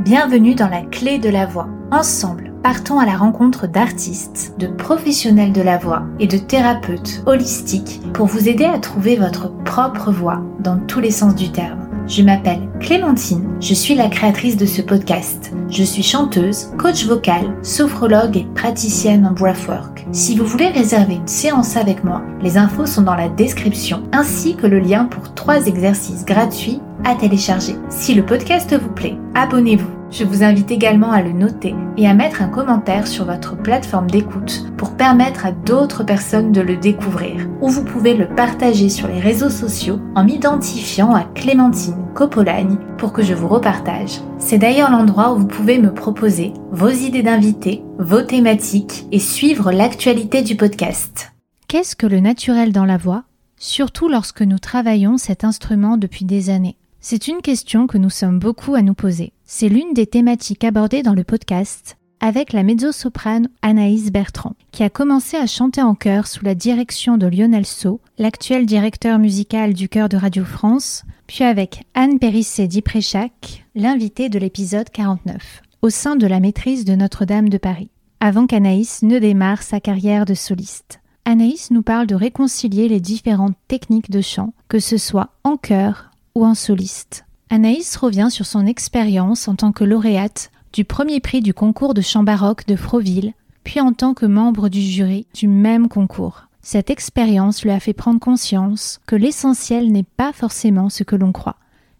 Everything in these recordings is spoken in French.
Bienvenue dans la clé de la voix. Ensemble, partons à la rencontre d'artistes, de professionnels de la voix et de thérapeutes holistiques pour vous aider à trouver votre propre voix dans tous les sens du terme. Je m'appelle Clémentine, je suis la créatrice de ce podcast. Je suis chanteuse, coach vocal, sophrologue et praticienne en breathwork. Si vous voulez réserver une séance avec moi, les infos sont dans la description ainsi que le lien pour trois exercices gratuits à télécharger. Si le podcast vous plaît, abonnez-vous. Je vous invite également à le noter et à mettre un commentaire sur votre plateforme d'écoute pour permettre à d'autres personnes de le découvrir. Ou vous pouvez le partager sur les réseaux sociaux en m'identifiant à Clémentine Copolagne pour que je vous repartage. C'est d'ailleurs l'endroit où vous pouvez me proposer vos idées d'invités, vos thématiques et suivre l'actualité du podcast. Qu'est-ce que le naturel dans la voix? Surtout lorsque nous travaillons cet instrument depuis des années. C'est une question que nous sommes beaucoup à nous poser. C'est l'une des thématiques abordées dans le podcast avec la mezzo-soprane Anaïs Bertrand, qui a commencé à chanter en chœur sous la direction de Lionel Sau, l'actuel directeur musical du chœur de Radio France, puis avec Anne Périssé-Dipréchac, l'invitée de l'épisode 49, au sein de la maîtrise de Notre-Dame de Paris, avant qu'Anaïs ne démarre sa carrière de soliste. Anaïs nous parle de réconcilier les différentes techniques de chant, que ce soit en chœur, ou en soliste. Anaïs revient sur son expérience en tant que lauréate du premier prix du concours de chant baroque de Froville, puis en tant que membre du jury du même concours. Cette expérience lui a fait prendre conscience que l'essentiel n'est pas forcément ce que l'on croit.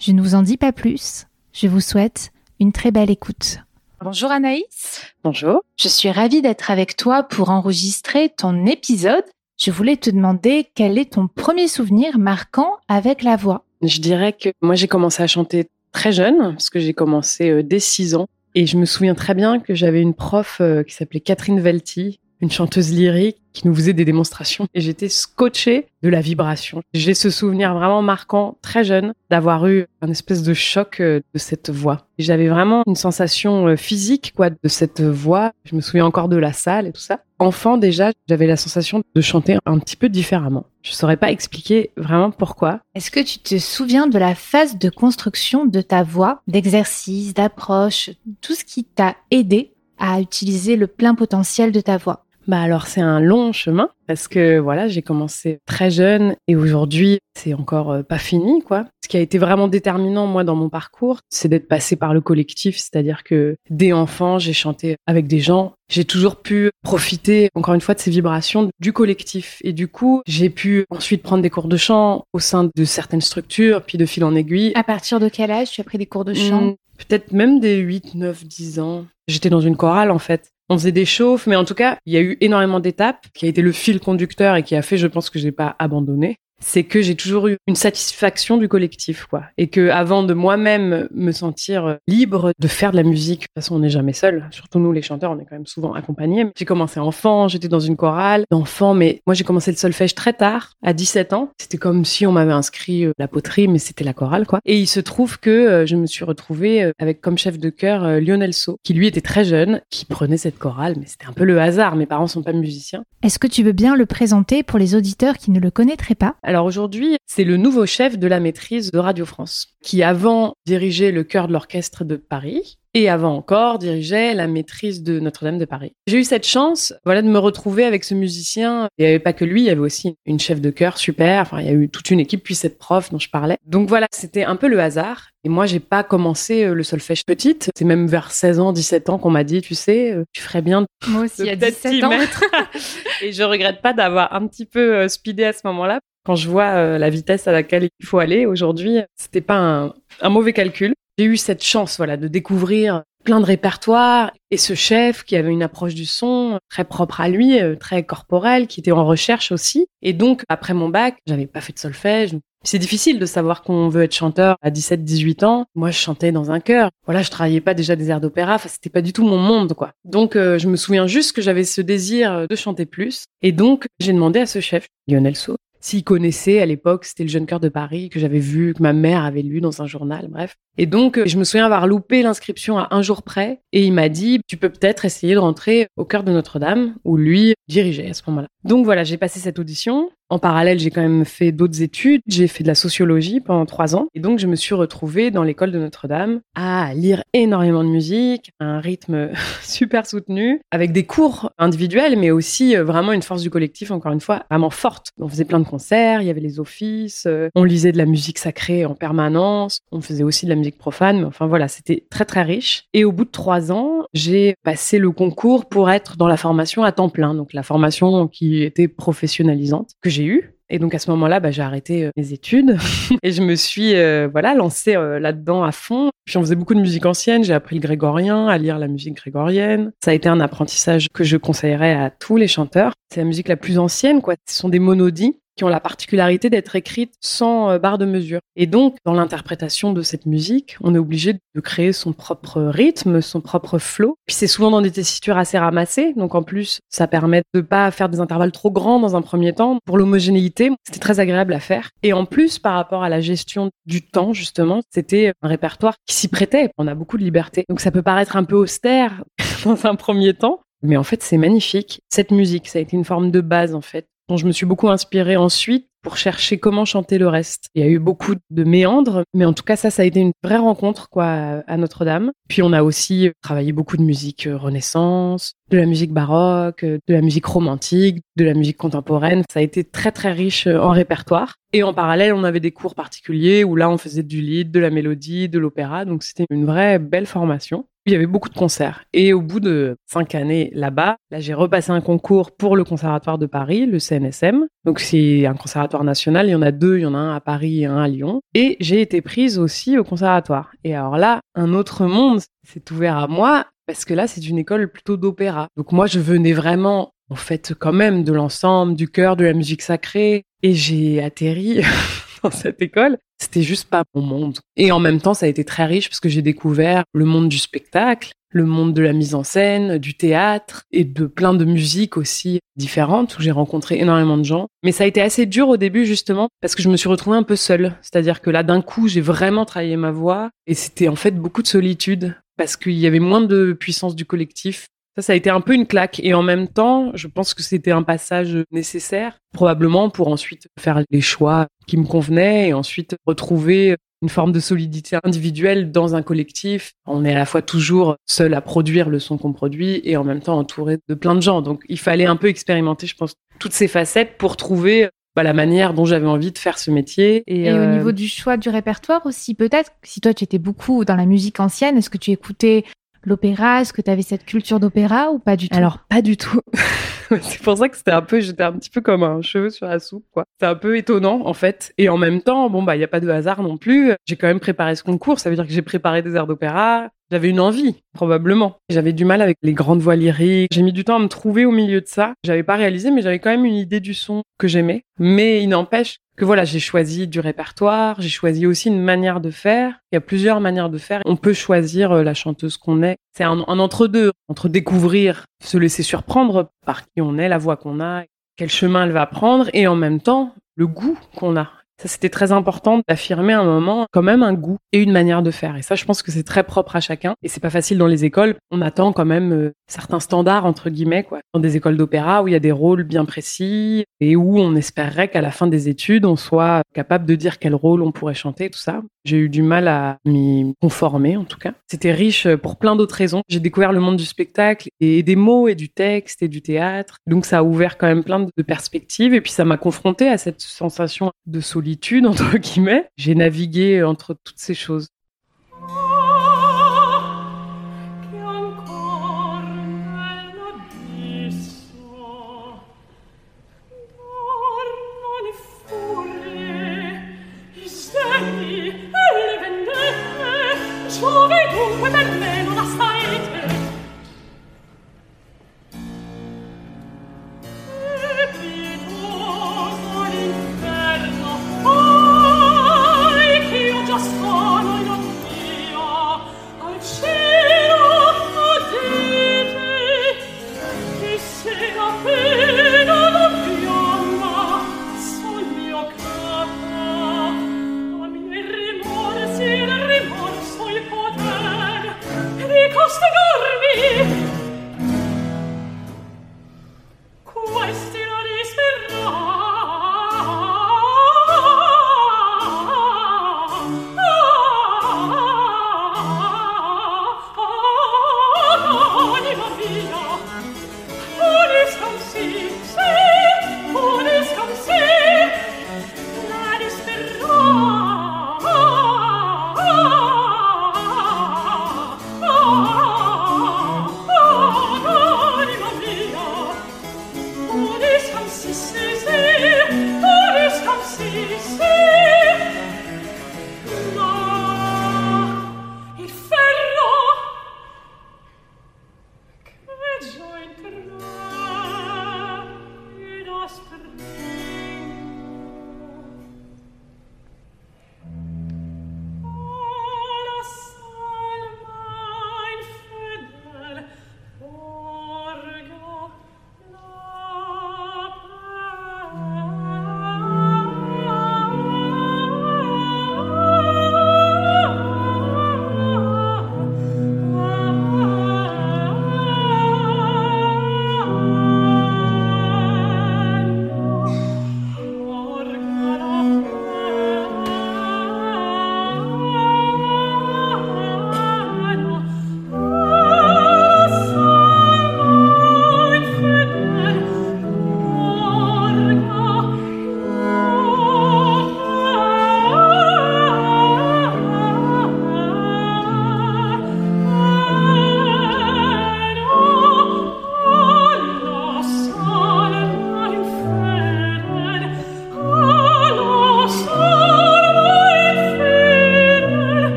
Je ne vous en dis pas plus, je vous souhaite une très belle écoute. Bonjour Anaïs. Bonjour. Je suis ravie d'être avec toi pour enregistrer ton épisode. Je voulais te demander quel est ton premier souvenir marquant avec la voix. Je dirais que moi, j'ai commencé à chanter très jeune, parce que j'ai commencé euh, dès 6 ans. Et je me souviens très bien que j'avais une prof euh, qui s'appelait Catherine Velti, une chanteuse lyrique qui nous faisait des démonstrations et j'étais scotchée de la vibration. J'ai ce souvenir vraiment marquant très jeune d'avoir eu un espèce de choc euh, de cette voix. J'avais vraiment une sensation physique quoi de cette voix. Je me souviens encore de la salle et tout ça. Enfant déjà, j'avais la sensation de chanter un petit peu différemment. Je saurais pas expliquer vraiment pourquoi. Est-ce que tu te souviens de la phase de construction de ta voix, d'exercice, d'approche, tout ce qui t'a aidé à utiliser le plein potentiel de ta voix? Bah alors c'est un long chemin parce que voilà, j'ai commencé très jeune et aujourd'hui, c'est encore euh, pas fini quoi. Ce qui a été vraiment déterminant moi dans mon parcours, c'est d'être passé par le collectif, c'est-à-dire que dès enfant, j'ai chanté avec des gens, j'ai toujours pu profiter encore une fois de ces vibrations du collectif et du coup, j'ai pu ensuite prendre des cours de chant au sein de certaines structures puis de fil en aiguille. À partir de quel âge tu as pris des cours de chant? Mmh, Peut-être même des 8, 9, 10 ans. J'étais dans une chorale en fait. On faisait des chauffes, mais en tout cas, il y a eu énormément d'étapes qui a été le fil conducteur et qui a fait, je pense, que j'ai pas abandonné c'est que j'ai toujours eu une satisfaction du collectif, quoi. Et que avant de moi-même me sentir libre de faire de la musique, de toute façon, on n'est jamais seul. Surtout nous, les chanteurs, on est quand même souvent accompagnés. J'ai commencé enfant, j'étais dans une chorale d'enfants, mais moi, j'ai commencé le solfège très tard, à 17 ans. C'était comme si on m'avait inscrit euh, la poterie, mais c'était la chorale, quoi. Et il se trouve que euh, je me suis retrouvée euh, avec comme chef de chœur Lionel So, qui lui était très jeune, qui prenait cette chorale, mais c'était un peu le hasard. Mes parents sont pas musiciens. Est-ce que tu veux bien le présenter pour les auditeurs qui ne le connaîtraient pas? Alors aujourd'hui, c'est le nouveau chef de la maîtrise de Radio France, qui avant dirigeait le chœur de l'orchestre de Paris et avant encore dirigeait la maîtrise de Notre-Dame de Paris. J'ai eu cette chance, voilà, de me retrouver avec ce musicien. Il n'y avait pas que lui, il y avait aussi une chef de chœur super. Enfin, il y a eu toute une équipe puis cette prof dont je parlais. Donc voilà, c'était un peu le hasard. Et moi, j'ai pas commencé euh, le solfège petite. C'est même vers 16 ans, 17 ans qu'on m'a dit, tu sais, euh, tu ferais bien de moi aussi à 17 ans. et je regrette pas d'avoir un petit peu euh, speedé à ce moment-là quand je vois euh, la vitesse à laquelle il faut aller aujourd'hui, c'était pas un, mauvais calcul. J'ai eu cette chance, voilà, de découvrir plein de répertoires et ce chef qui avait une approche du son très propre à lui, euh, très corporelle, qui était en recherche aussi. Et donc, après mon bac, j'avais pas fait de solfège. C'est difficile de savoir qu'on veut être chanteur à 17, 18 ans. Moi, je chantais dans un chœur. Voilà, je travaillais pas déjà des airs d'opéra. Enfin, c'était pas du tout mon monde, quoi. Donc, euh, je me souviens juste que j'avais ce désir de chanter plus. Et donc, j'ai demandé à ce chef, Lionel Sau, s'il connaissait à l'époque, c'était le jeune cœur de Paris que j'avais vu, que ma mère avait lu dans un journal, bref. Et donc, je me souviens avoir loupé l'inscription à un jour près, et il m'a dit, tu peux peut-être essayer de rentrer au cœur de Notre-Dame, où lui dirigeait à ce moment-là. Donc voilà, j'ai passé cette audition, En parallèle, j'ai quand même fait d'autres études. J'ai fait de la sociologie pendant trois ans. Et donc, je me suis retrouvée dans l'école de Notre-Dame à lire énormément de musique, un rythme super soutenu, avec des cours individuels, mais aussi euh, vraiment une force du collectif, encore une fois, vraiment forte. On faisait plein de concerts, il y avait les offices, euh, on lisait de la musique sacrée en permanence, on faisait aussi de la musique profane, mais enfin voilà, c'était très très riche. Et au bout de trois ans, j'ai passé le concours pour être dans la formation à temps plein, donc la formation qui était professionnalisante, j'ai. Et donc à ce moment-là, bah, j'ai arrêté euh, mes études et je me suis euh, voilà lancée euh, là-dedans à fond. Puis on faisait beaucoup de musique ancienne. J'ai appris le grégorien, à lire la musique grégorienne. Ça a été un apprentissage que je conseillerais à tous les chanteurs. C'est la musique la plus ancienne, quoi. Ce sont des monodies qui ont la particularité d'être écrites sans euh, barre de mesure. Et donc, dans l'interprétation de cette musique, on est obligé de créer son propre rythme, son propre flow. Puis c'est souvent dans des tessitures assez ramassées, donc en plus, ça permet de pas faire des intervalles trop grands dans un premier temps. Pour l'homogénéité, c'était très agréable à faire. Et en plus, par rapport à la gestion du temps, justement, c'était un répertoire qui s'y prêtait. On a beaucoup de liberté. Donc ça peut paraître un peu austère dans un premier temps, mais en fait, c'est magnifique. Cette musique, ça a été une forme de base, en fait, dont je me suis beaucoup inspirée ensuite pour chercher comment chanter le reste. Il y a eu beaucoup de méandres, mais en tout cas ça, ça a été une vraie rencontre quoi à Notre-Dame. Puis on a aussi travaillé beaucoup de musique euh, Renaissance, de la musique baroque, euh, de la musique romantique, de la musique contemporaine. Ça a été très très riche euh, en répertoire. Et en parallèle, on avait des cours particuliers où là on faisait du lead, de la mélodie, de l'opéra. Donc c'était une vraie belle formation il y avait beaucoup de concerts. Et au bout de cinq années là-bas, là, j'ai repassé un concours pour le Conservatoire de Paris, le CNSM. Donc, c'est un conservatoire national. Il y en a deux. Il y en a un à Paris et un à Lyon. Et j'ai été prise aussi au conservatoire. Et alors là, un autre monde s'est ouvert à moi parce que là, c'est une école plutôt d'opéra. Donc, moi, je venais vraiment, en fait, quand même de l'ensemble, du cœur, de la musique sacrée. Et j'ai atterri dans cette école c'était juste pas mon monde. Et en même temps, ça a été très riche parce que j'ai découvert le monde du spectacle, le monde de la mise en scène, du théâtre et de plein de musiques aussi différentes où j'ai rencontré énormément de gens. Mais ça a été assez dur au début justement parce que je me suis retrouvée un peu seule. C'est-à-dire que là, d'un coup, j'ai vraiment travaillé ma voix et c'était en fait beaucoup de solitude parce qu'il y avait moins de puissance du collectif. Ça, ça a été un peu une claque. Et en même temps, je pense que c'était un passage nécessaire, probablement pour ensuite faire les choix qui me convenaient et ensuite retrouver une forme de solidité individuelle dans un collectif. On est à la fois toujours seul à produire le son qu'on produit et en même temps entouré de plein de gens. Donc il fallait un peu expérimenter, je pense, toutes ces facettes pour trouver bah, la manière dont j'avais envie de faire ce métier. Et, au niveau du choix du répertoire aussi, peut-être, si toi tu étais beaucoup dans la musique ancienne, est-ce que tu écoutais l'opéra Est-ce que tu avais cette culture d'opéra ou pas du tout? Alors, pas du tout. c'est pour ça que c'était un peu, j'étais un petit peu comme un cheveu sur la soupe, quoi. C'est un peu étonnant, en fait. Et en même temps, bon, bah, il n'y a pas de hasard non plus. J'ai quand même préparé ce concours. Ça veut dire que j'ai préparé des airs d'opéra. J'avais une envie, probablement. J'avais du mal avec les grandes voix lyriques. J'ai mis du temps à me trouver au milieu de ça. J'avais pas réalisé, mais j'avais quand même une idée du son que j'aimais. Mais il n'empêche que voilà, j'ai choisi du répertoire, j'ai choisi aussi une manière de faire. Il y a plusieurs manières de faire. On peut choisir euh, la chanteuse qu'on est. C'est un, un entre-deux, entre découvrir, se laisser surprendre par qui on est, la voix qu'on a, quel chemin elle va prendre, et en même temps, le goût qu'on a. Ça, c'était très important d'affirmer un moment quand même un goût et une manière de faire. Et ça, je pense que c'est très propre à chacun. Et c'est pas facile dans les écoles. On attend quand même euh, certains standards, entre guillemets, quoi. Dans des écoles d'opéra où il y a des rôles bien précis et où on espérerait qu'à la fin des études, on soit capable de dire quel rôle on pourrait chanter, tout ça. J'ai eu du mal à m'y conformer, en tout cas. C'était riche pour plein d'autres raisons. J'ai découvert le monde du spectacle et des mots et du texte et du théâtre. Donc ça a ouvert quand même plein de perspectives et puis ça m'a confronté à cette sensation de solitude, solitude, entre guillemets, j'ai navigué entre toutes ces choses.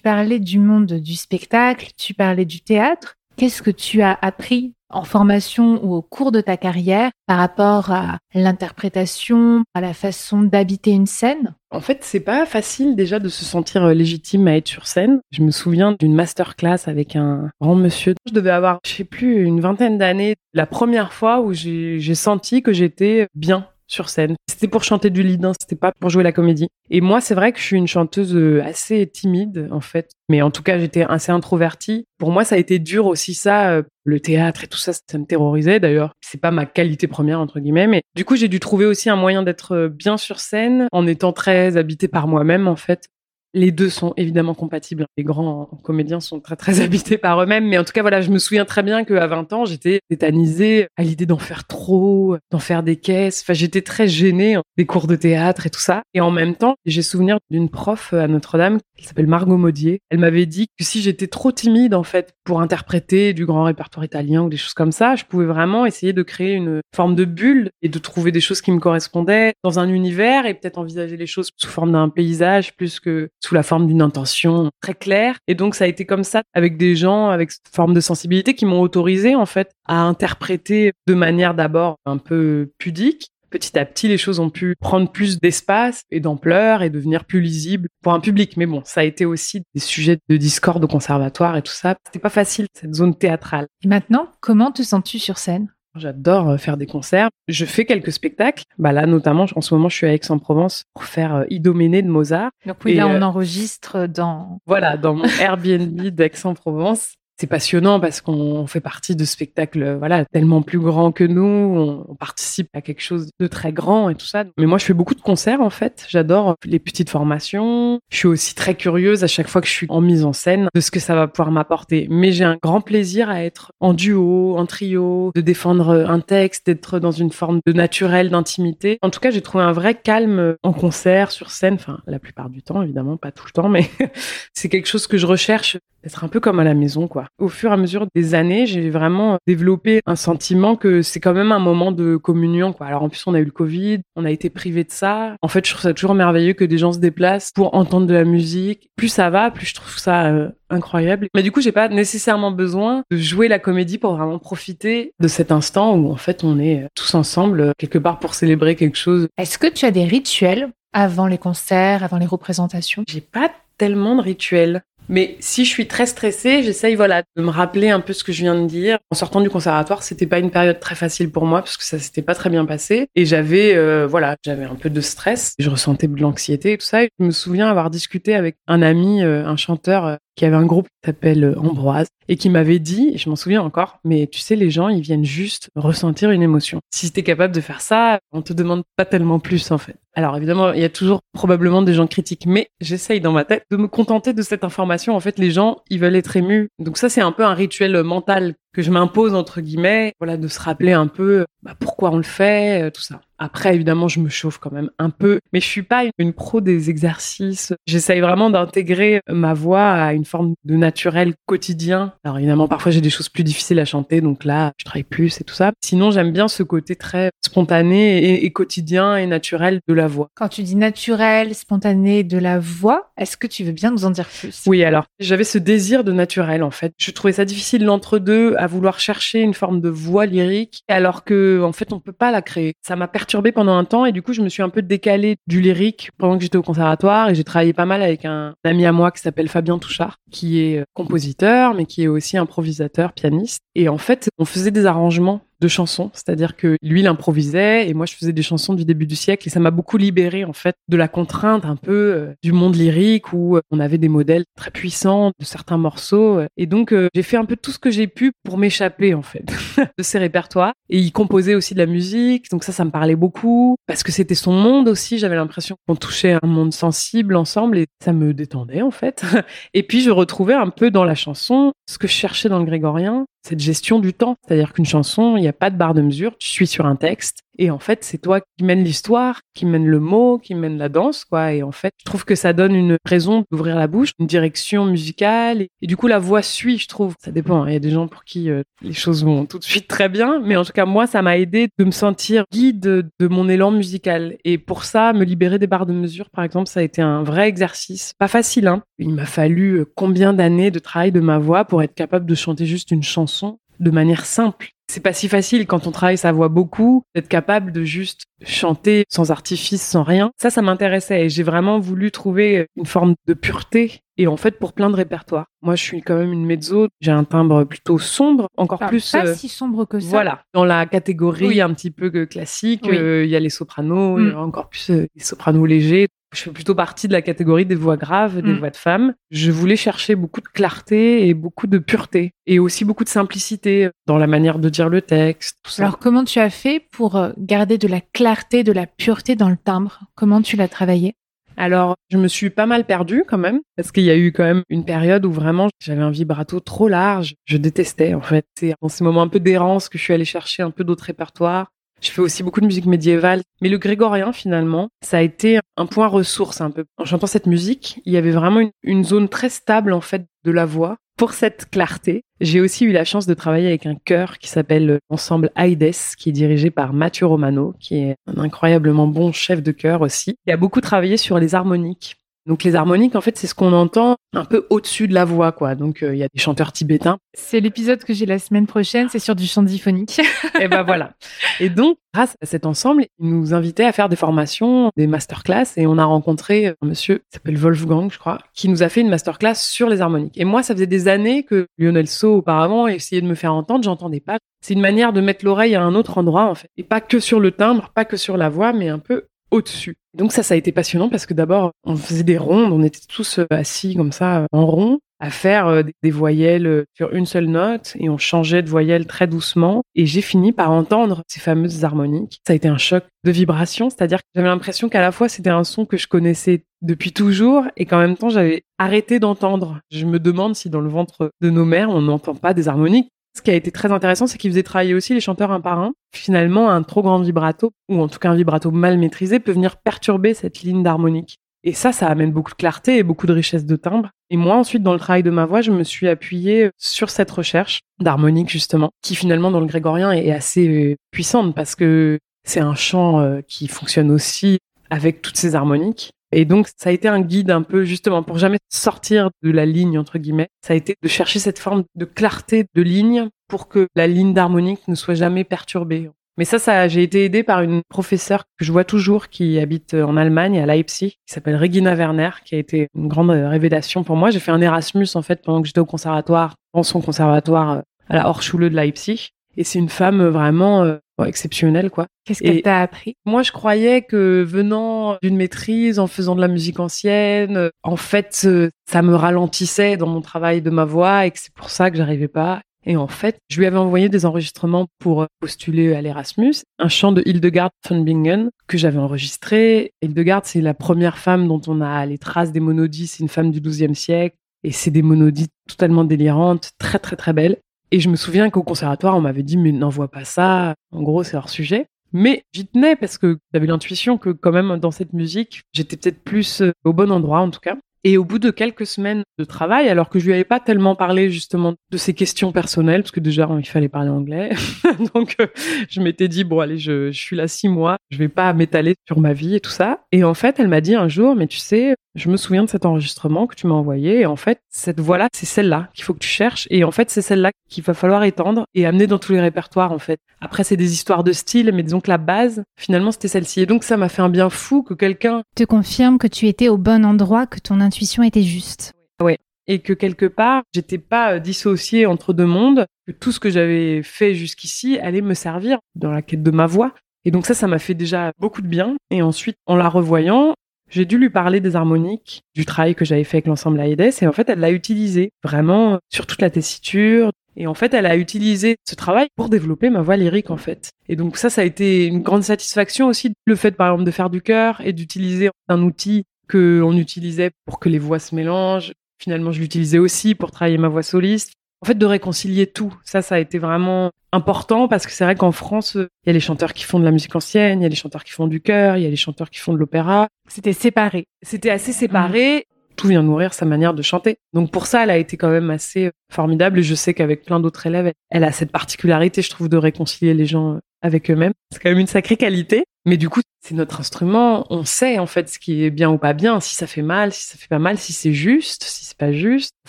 Parlais du monde du spectacle, tu parlais du théâtre. Qu'est-ce que tu as appris en formation ou au cours de ta carrière par rapport à l'interprétation, à la façon d'habiter une scène? En fait, c'est pas facile déjà de se sentir euh, légitime à être sur scène. Je me souviens d'une masterclass avec un grand monsieur. Je devais avoir, je sais plus, une vingtaine d'années. La première fois où j'ai senti que j'étais bien sur scène. C'était pour chanter du lead, hein, c'était pas pour jouer la comédie. Et moi, c'est vrai que je suis une chanteuse euh, assez timide, en fait. Mais en tout cas, j'étais assez introvertie. Pour moi, ça a été dur aussi, ça. Euh, le théâtre et tout ça, ça me terrorisait. D'ailleurs, c'est pas ma qualité première, entre guillemets. Mais du coup, j'ai dû trouver aussi un moyen d'être euh, bien sur scène en étant très habitée par moi-même, en fait. Les deux sont évidemment compatibles. Les grands comédiens sont très très habités par eux-mêmes, mais en tout cas voilà, je me souviens très bien qu'à 20 ans, j'étais tétanisée à l'idée d'en faire trop, d'en faire des caisses. Enfin, j'étais très gênée des cours de théâtre et tout ça. Et en même temps, j'ai souvenir d'une prof à Notre-Dame qui s'appelle Margot Maudier. Elle m'avait dit que si j'étais trop timide en fait pour interpréter du grand répertoire italien ou des choses comme ça, je pouvais vraiment essayer de créer une forme de bulle et de trouver des choses qui me correspondaient dans un univers et peut-être envisager les choses sous forme d'un paysage plus que sous la forme d'une intention très claire. Et donc ça a été comme ça avec des gens avec cette forme de sensibilité qui m'ont autorisé en fait à interpréter de manière d'abord un peu pudique petit à petit, les choses ont pu prendre plus d'espace et d'ampleur et devenir plus lisibles pour un public. Mais bon, ça a été aussi des sujets de discorde au conservatoire et tout ça. C'était pas facile, cette zone théâtrale. Et maintenant, comment te sens-tu sur scène? J'adore euh, faire des concerts. Je fais quelques spectacles. Bah là, notamment, en ce moment, je suis à Aix-en-Provence pour faire euh, Idoménée de Mozart. Donc oui, là, on euh, enregistre dans... Voilà, dans mon Airbnb d'Aix-en-Provence c'est passionnant parce qu'on fait partie de spectacles voilà tellement plus grands que nous. On, participe à quelque chose de très grand et tout ça. Mais moi je fais beaucoup de concerts en fait. J'adore les petites formations. Je suis aussi très curieuse à chaque fois que je suis en mise en scène de ce que ça va pouvoir m'apporter. Mais j'ai un grand plaisir à être en duo en trio de défendre un texte d'être dans une forme de naturel d'intimité. En tout cas j'ai trouvé un vrai calme en concert sur scène. Enfin la plupart du temps évidemment pas tout le temps mais c'est quelque chose que je recherche d'être un peu comme à la maison, quoi. Au fur et à mesure des années, j'ai vraiment développé un sentiment que c'est quand même un moment de communion, quoi. Alors en plus, on a eu le Covid, on a été privé de ça. En fait, je trouve ça toujours merveilleux que des gens se déplacent pour entendre de la musique. Plus ça va, plus je trouve ça euh, incroyable. Mais du coup, j'ai pas nécessairement besoin de jouer la comédie pour vraiment profiter de cet instant où en fait on est tous ensemble quelque part pour célébrer quelque chose. Est-ce que tu as des rituels avant les concerts, avant les représentations? J'ai pas tellement de rituels. Mais si je suis très stressée, j'essaye voilà de me rappeler un peu ce que je viens de dire. En sortant du conservatoire, c'était pas une période très facile pour moi parce que ça s'était pas très bien passé et j'avais euh, voilà j'avais un peu de stress. Je ressentais de l'anxiété et tout ça. Et je me souviens avoir discuté avec un ami, euh, un chanteur euh, qui avait un groupe qui s'appelle Ambroise et qui m'avait dit, je m'en souviens encore, mais tu sais, les gens, ils viennent juste ressentir une émotion. Si tu es capable de faire ça, on te demande pas tellement plus en fait. Alors évidemment, il y a toujours probablement des gens critiques, mais j'essaye dans ma tête de me contenter de cette information. En fait, les gens, ils veulent être émus. Donc ça, c'est un peu un rituel mental que je m'impose entre guillemets, voilà, de se rappeler un peu bah, pourquoi on le fait, euh, tout ça. Après, évidemment, je me chauffe quand même un peu, mais je suis pas une pro des exercices. J'essaye vraiment d'intégrer ma voix à une forme de naturel quotidien. Alors évidemment, parfois j'ai des choses plus difficiles à chanter, donc là, je travaille plus et tout ça. Sinon, j'aime bien ce côté très spontané et, quotidien et naturel de la voix. Quand tu dis naturel, spontané de la voix, est-ce que tu veux bien nous en dire plus? Oui, alors j'avais ce désir de naturel en fait. Je trouvais ça difficile l'entre deux à vouloir chercher une forme de voix lyrique, alors que en fait on peut pas la créer. Ça m'a perturbée pendant un temps et du coup je me suis un peu décalée du lyrique pendant que j'étais au conservatoire et j'ai travaillé pas mal avec un ami à moi qui s'appelle Fabien Touchard, qui est compositeur mais qui est aussi improvisateur, pianiste. Et en fait on faisait des arrangements de chansons, c'est-à-dire que lui il improvisait et moi je faisais des chansons du début du siècle et ça m'a beaucoup libéré en fait de la contrainte un peu euh, du monde lyrique où euh, on avait des modèles très puissants de certains morceaux et donc euh, j'ai fait un peu tout ce que j'ai pu pour m'échapper en fait de ces répertoires. Et il composait aussi de la musique donc ça ça me parlait beaucoup parce que c'était son monde aussi. J'avais l'impression qu'on touchait un monde sensible ensemble et ça me détendait en fait. Et puis je retrouvais un peu dans la chanson ce que je cherchais dans le grégorien cette gestion du temps. C'est-à-dire qu'une chanson il y pas de barre de mesure, tu suis sur un texte et en fait, c'est toi qui mène l'histoire, qui mène le mot, qui mène la danse, quoi. Et en fait, je trouve que ça donne une raison d'ouvrir la bouche, une direction musicale. Et, du coup, la voix suit, je trouve. Ça dépend. Hein. Il y a des gens pour qui euh, les choses vont tout de suite très bien. Mais en tout cas, moi, ça m'a aidé de me sentir guide de mon élan musical. Et pour ça, me libérer des barres de mesure, par exemple, ça a été un vrai exercice. Pas facile, hein. Il m'a fallu euh, combien d'années de travail de ma voix pour être capable de chanter juste une chanson de manière simple? C'est pas si facile quand on travaille sa voix beaucoup, d'être capable de juste chanter sans artifice, sans rien. Ça, ça m'intéressait et j'ai vraiment voulu trouver une forme de pureté et en fait pour plein de répertoires. Moi, je suis quand même une mezzo, j'ai un timbre plutôt sombre, encore plus pas euh, si sombre que ça. Voilà, dans la catégorie un petit peu classique, euh, il y a les sopranos, mm. encore plus euh, les sopranos légers. Je fais plutôt partie de la catégorie des voix graves, des mm. voix de femmes. Je voulais chercher beaucoup de clarté et beaucoup de pureté et aussi beaucoup de simplicité dans la manière de dire le texte. Alors comment tu as fait pour garder de la clarté, de la pureté dans le timbre? Comment tu l'as travaillé? Alors, je me suis pas mal perdue quand même, parce qu'il y a eu quand même une période où vraiment j'avais un vibrato trop large. Je détestais en fait. C'est dans ces moments un peu d'errance que je suis allée chercher un peu d'autres répertoires. Je fais aussi beaucoup de musique médiévale, mais le grégorien finalement, ça a été un point ressource un peu. En chantant cette musique, il y avait vraiment une, zone très stable en fait de la voix pour cette clarté. J'ai aussi eu la chance de travailler avec un chœur qui s'appelle l'ensemble Aides, qui est dirigé par Mathieu Romano, qui est un incroyablement bon chef de chœur aussi. Il a beaucoup travaillé sur les harmoniques. Donc les harmoniques, en fait, c'est ce qu'on entend un peu au-dessus de la voix, quoi. Donc euh, il y a des chanteurs tibétains. C'est l'épisode que j'ai la semaine prochaine, c'est sur du chant diphonique. et ben voilà. Et donc, grâce à cet ensemble, ils nous invitaient à faire des formations, des masterclass, et on a rencontré un monsieur qui s'appelle Wolfgang, je crois, qui nous a fait une masterclass sur les harmoniques. Et moi, ça faisait des années que Lionel So, auparavant, essayait de me faire entendre, j'entendais pas. C'est une manière de mettre l'oreille à un autre endroit, en fait. Et pas que sur le timbre, pas que sur la voix, mais un peu au-dessus. Donc ça, ça a été passionnant parce que d'abord, on faisait des rondes, on était tous euh, assis comme ça, euh, en rond, à faire euh, des voyelles sur une seule note et on changeait de voyelle très doucement. Et j'ai fini par entendre ces fameuses harmoniques. Ça a été un choc de vibration, c'est-à-dire que j'avais l'impression qu'à la fois c'était un son que je connaissais depuis toujours et qu'en même temps j'avais arrêté d'entendre. Je me demande si dans le ventre de nos mères on n'entend pas des harmoniques ce qui a été très intéressant, c'est qu'ils faisaient travailler aussi les chanteurs un par un. Finalement, un trop grand vibrato, ou en tout cas un vibrato mal maîtrisé, peut venir perturber cette ligne d'harmonique. Et ça, ça amène beaucoup de clarté et beaucoup de richesse de timbre. Et moi, ensuite, dans le travail de ma voix, je me suis appuyée sur cette recherche d'harmonique, justement, qui finalement, dans le grégorien, est assez euh, puissante parce que c'est un chant euh, qui fonctionne aussi avec toutes ces harmoniques. Et donc, ça a été un guide un peu, justement, pour jamais sortir de la ligne, entre guillemets. Ça a été de chercher cette forme de clarté de ligne pour que la ligne d'harmonique ne soit jamais perturbée. Mais ça, ça, j'ai été aidée par une professeure que je vois toujours qui habite en Allemagne, à Leipzig, qui s'appelle Regina Werner, qui a été une grande révélation pour moi. J'ai fait un Erasmus, en fait, pendant que j'étais au conservatoire, dans son conservatoire euh, à la Hochschule de Leipzig. Et c'est une femme vraiment euh, exceptionnelle, quoi. Qu'est-ce qu'elle t'a appris? Moi, je croyais que venant d'une maîtrise, en faisant de la musique ancienne, euh, en fait, ça me ralentissait dans mon travail de ma voix et que c'est pour ça que j'arrivais pas. Et en fait, je lui avais envoyé des enregistrements pour euh, postuler à l'Erasmus, un chant de Hildegard von Bingen que j'avais enregistré. Hildegard, c'est la première femme dont on a les traces des monodies, c'est une femme du XIIe siècle. Et c'est des monodies totalement délirantes, très très très belles. Et je me souviens qu'au conservatoire, on m'avait dit, mais n'envoie pas ça. En gros, c'est hors sujet. Mais j'y tenais parce que j'avais l'intuition que quand même dans cette musique, j'étais peut-être plus euh, au bon endroit en tout cas. Et au bout de quelques semaines de travail, alors que je lui avais pas tellement parlé justement de ces questions personnelles, parce que déjà il fallait parler anglais, donc euh, je m'étais dit bon allez, je, je, suis là six mois, je vais pas m'étaler sur ma vie et tout ça. Et en fait, elle m'a dit un jour, mais tu sais, je me souviens de cet enregistrement que tu m'as envoyé et en fait cette voix-là c'est celle-là qu'il faut que tu cherches et en fait c'est celle-là qu'il va falloir étendre et amener dans tous les répertoires en fait. Après c'est des histoires de style mais disons que la base finalement c'était celle-ci et donc ça m'a fait un bien fou que quelqu'un te confirme que tu étais au bon endroit, que ton intuition était juste. Ouais. Et que quelque part, j'étais pas euh, dissociée entre deux mondes, que tout ce que j'avais fait jusqu'ici allait me servir dans la quête de ma voix. Et donc ça, ça m'a fait déjà beaucoup de bien. Et ensuite, en la revoyant, j'ai dû lui parler des harmoniques, du travail que j'avais fait avec l'ensemble Aedes, et en fait, elle l'a utilisé vraiment sur toute la tessiture. Et en fait, elle a utilisé ce travail pour développer ma voix lyrique, en fait. Et donc ça, ça a été une grande satisfaction aussi, le fait, par exemple, de faire du chœur et d'utiliser un outil que on utilisait pour que les voix se mélangent. Finalement, je l'utilisais aussi pour travailler ma voix soliste. En fait, de réconcilier tout. Ça, ça a été vraiment important parce que c'est vrai qu'en France, il y a les chanteurs qui font de la musique ancienne, il y a les chanteurs qui font du chœur, il y a les chanteurs qui font de l'opéra. C'était séparé. C'était assez séparé. Tout vient nourrir sa manière de chanter. Donc pour ça, elle a été quand même assez euh, formidable et je sais qu'avec plein d'autres élèves, elle a cette particularité, je trouve, de réconcilier les gens euh, avec eux-mêmes. C'est quand même une sacrée qualité. Mais du coup, c'est notre instrument. On sait en fait ce qui est bien ou pas bien, si ça fait mal, si ça fait pas mal, si c'est juste, si c'est pas juste. En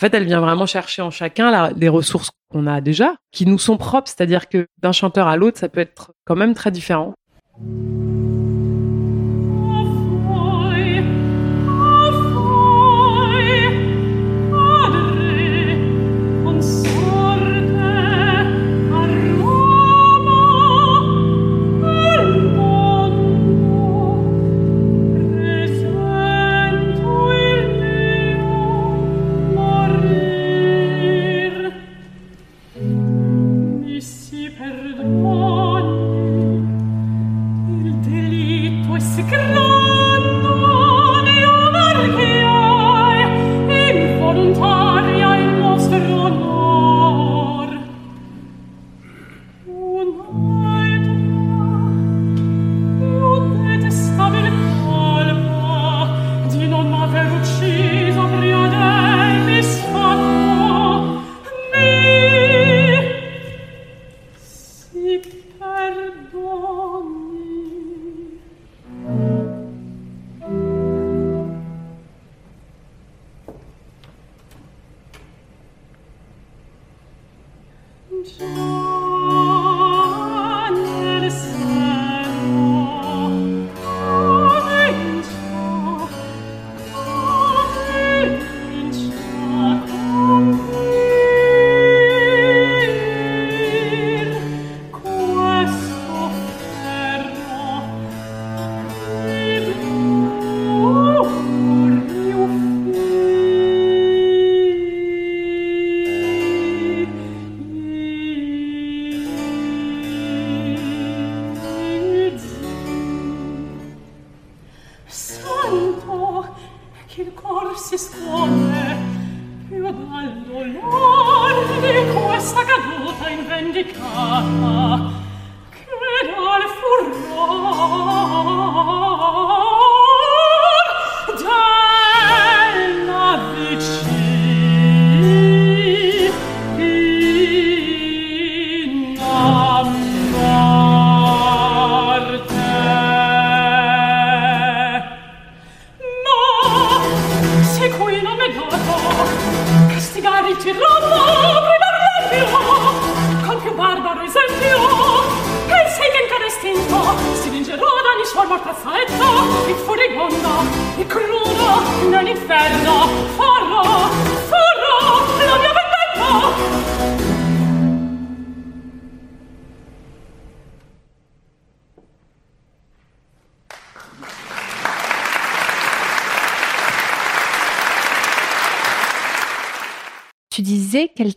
fait, elle vient vraiment chercher en chacun les ressources qu'on a déjà, qui nous sont propres. C'est-à-dire que d'un chanteur à l'autre, ça peut être quand même très différent.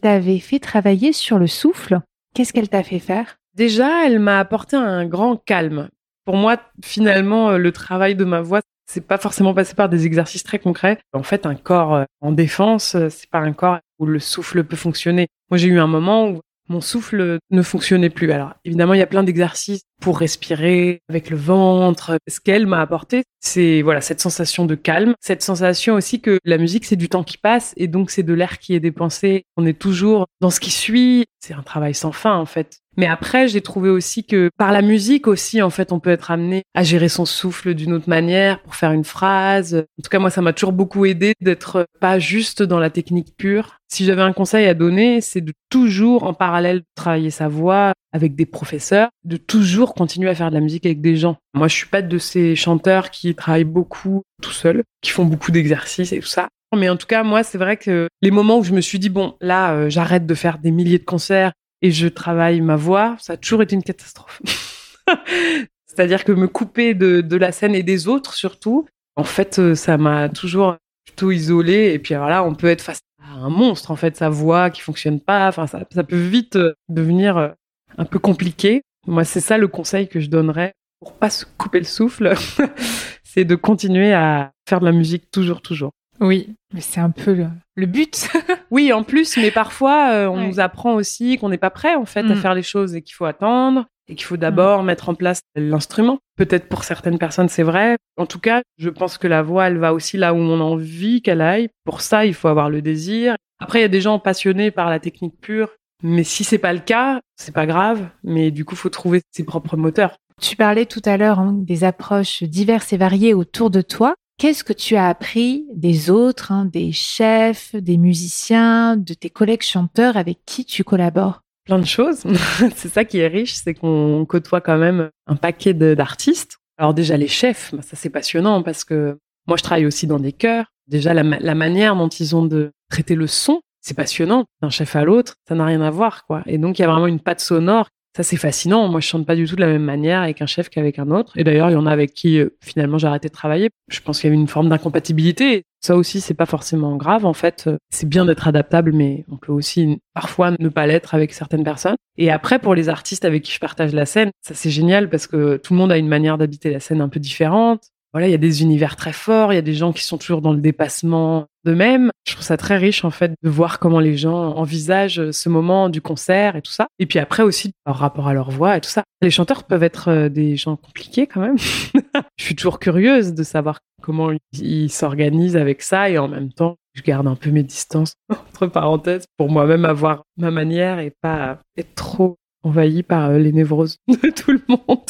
T'avait fait travailler sur le souffle. Qu'est-ce qu'elle t'a fait faire? Déjà, elle m'a apporté un grand calme. Pour moi, finalement, euh, le travail de ma voix, c'est pas forcément passé par des exercices très concrets. En fait, un corps euh, en défense, euh, c'est pas un corps où le souffle peut fonctionner. Moi, j'ai eu un moment où mon souffle ne fonctionnait plus. Alors évidemment, il y a plein d'exercices pour respirer avec le ventre. Ce qu'elle m'a apporté, c'est voilà cette sensation de calme, cette sensation aussi que la musique c'est du temps qui passe et donc c'est de l'air qui est dépensé. On est toujours dans ce qui suit. C'est un travail sans fin en fait. Mais après, j'ai trouvé aussi que par la musique aussi, en fait, on peut être amené à gérer son souffle d'une autre manière pour faire une phrase. En tout cas, moi, ça m'a toujours beaucoup aidé d'être pas juste dans la technique pure. Si j'avais un conseil à donner, c'est de toujours en parallèle travailler sa voix avec des professeurs, de toujours continuer à faire de la musique avec des gens. Moi, je suis pas de ces chanteurs qui travaillent beaucoup tout seuls, qui font beaucoup d'exercices et tout ça. Mais en tout cas, moi, c'est vrai que les moments où je me suis dit, bon, là, euh, j'arrête de faire des milliers de concerts, et je travaille ma voix, ça a toujours été une catastrophe. C'est-à-dire que me couper de, la scène et des autres surtout, en fait, euh, ça m'a toujours plutôt isolée. Et puis alors là, on peut être face à un monstre, en fait, sa voix qui fonctionne pas. Enfin, ça, ça peut vite euh, devenir euh, un peu compliqué. Moi, c'est ça le conseil que je donnerais pour pas se couper le souffle, c'est de continuer à faire de la musique toujours, toujours. Oui, mais c'est un peu le, but. oui, en plus, mais parfois, euh, on nous apprend aussi qu'on n'est pas prêt, en fait, à mm. faire les choses et qu'il faut attendre et qu'il faut d'abord mm. mettre en place l'instrument. Peut-être pour certaines personnes, c'est vrai. En tout cas, je pense que la voix, elle va aussi là où on a envie qu'elle aille. Pour ça, il faut avoir le désir. Après, il y a des gens passionnés par la technique pure. Mais si c'est pas le cas, c'est pas grave. Mais du coup, faut trouver ses propres moteurs. Tu parlais tout à l'heure hein, des approches diverses et variées autour de toi. Qu'est-ce que tu as appris des autres, hein, des chefs, des musiciens, de tes collègues chanteurs avec qui tu collabores? Plein de choses. c'est ça qui est riche, c'est qu'on côtoie quand même un paquet d'artistes. Alors déjà les chefs, bah, ça c'est passionnant parce que moi je travaille aussi dans des chœurs. Déjà la, la manière dont ils ont de traiter le son, c'est passionnant. D'un chef à l'autre, ça n'a rien à voir quoi. Et donc il y a vraiment une patte sonore ça, c'est fascinant. Moi, je chante pas du tout de la même manière avec un chef qu'avec un autre. Et d'ailleurs, il y en a avec qui, euh, finalement, j'ai arrêté de travailler. Je pense qu'il y avait une forme d'incompatibilité. Ça aussi, c'est pas forcément grave. En fait, euh, c'est bien d'être adaptable, mais on peut aussi parfois ne pas l'être avec certaines personnes. Et après, pour les artistes avec qui je partage la scène, ça c'est génial parce que tout le monde a une manière d'habiter la scène un peu différente voilà, il y a des univers très forts, il y a des gens qui sont toujours dans le dépassement d'eux-mêmes. Je trouve ça très riche en fait de voir comment les gens envisagent ce moment du concert et tout ça. Et puis après aussi par rapport à leur voix et tout ça. Les chanteurs peuvent être euh, des gens compliqués quand même. je suis toujours curieuse de savoir comment ils s'organisent avec ça et en même temps je garde un peu mes distances entre parenthèses pour moi-même avoir ma manière et pas être trop envahi par euh, les névroses de tout le monde.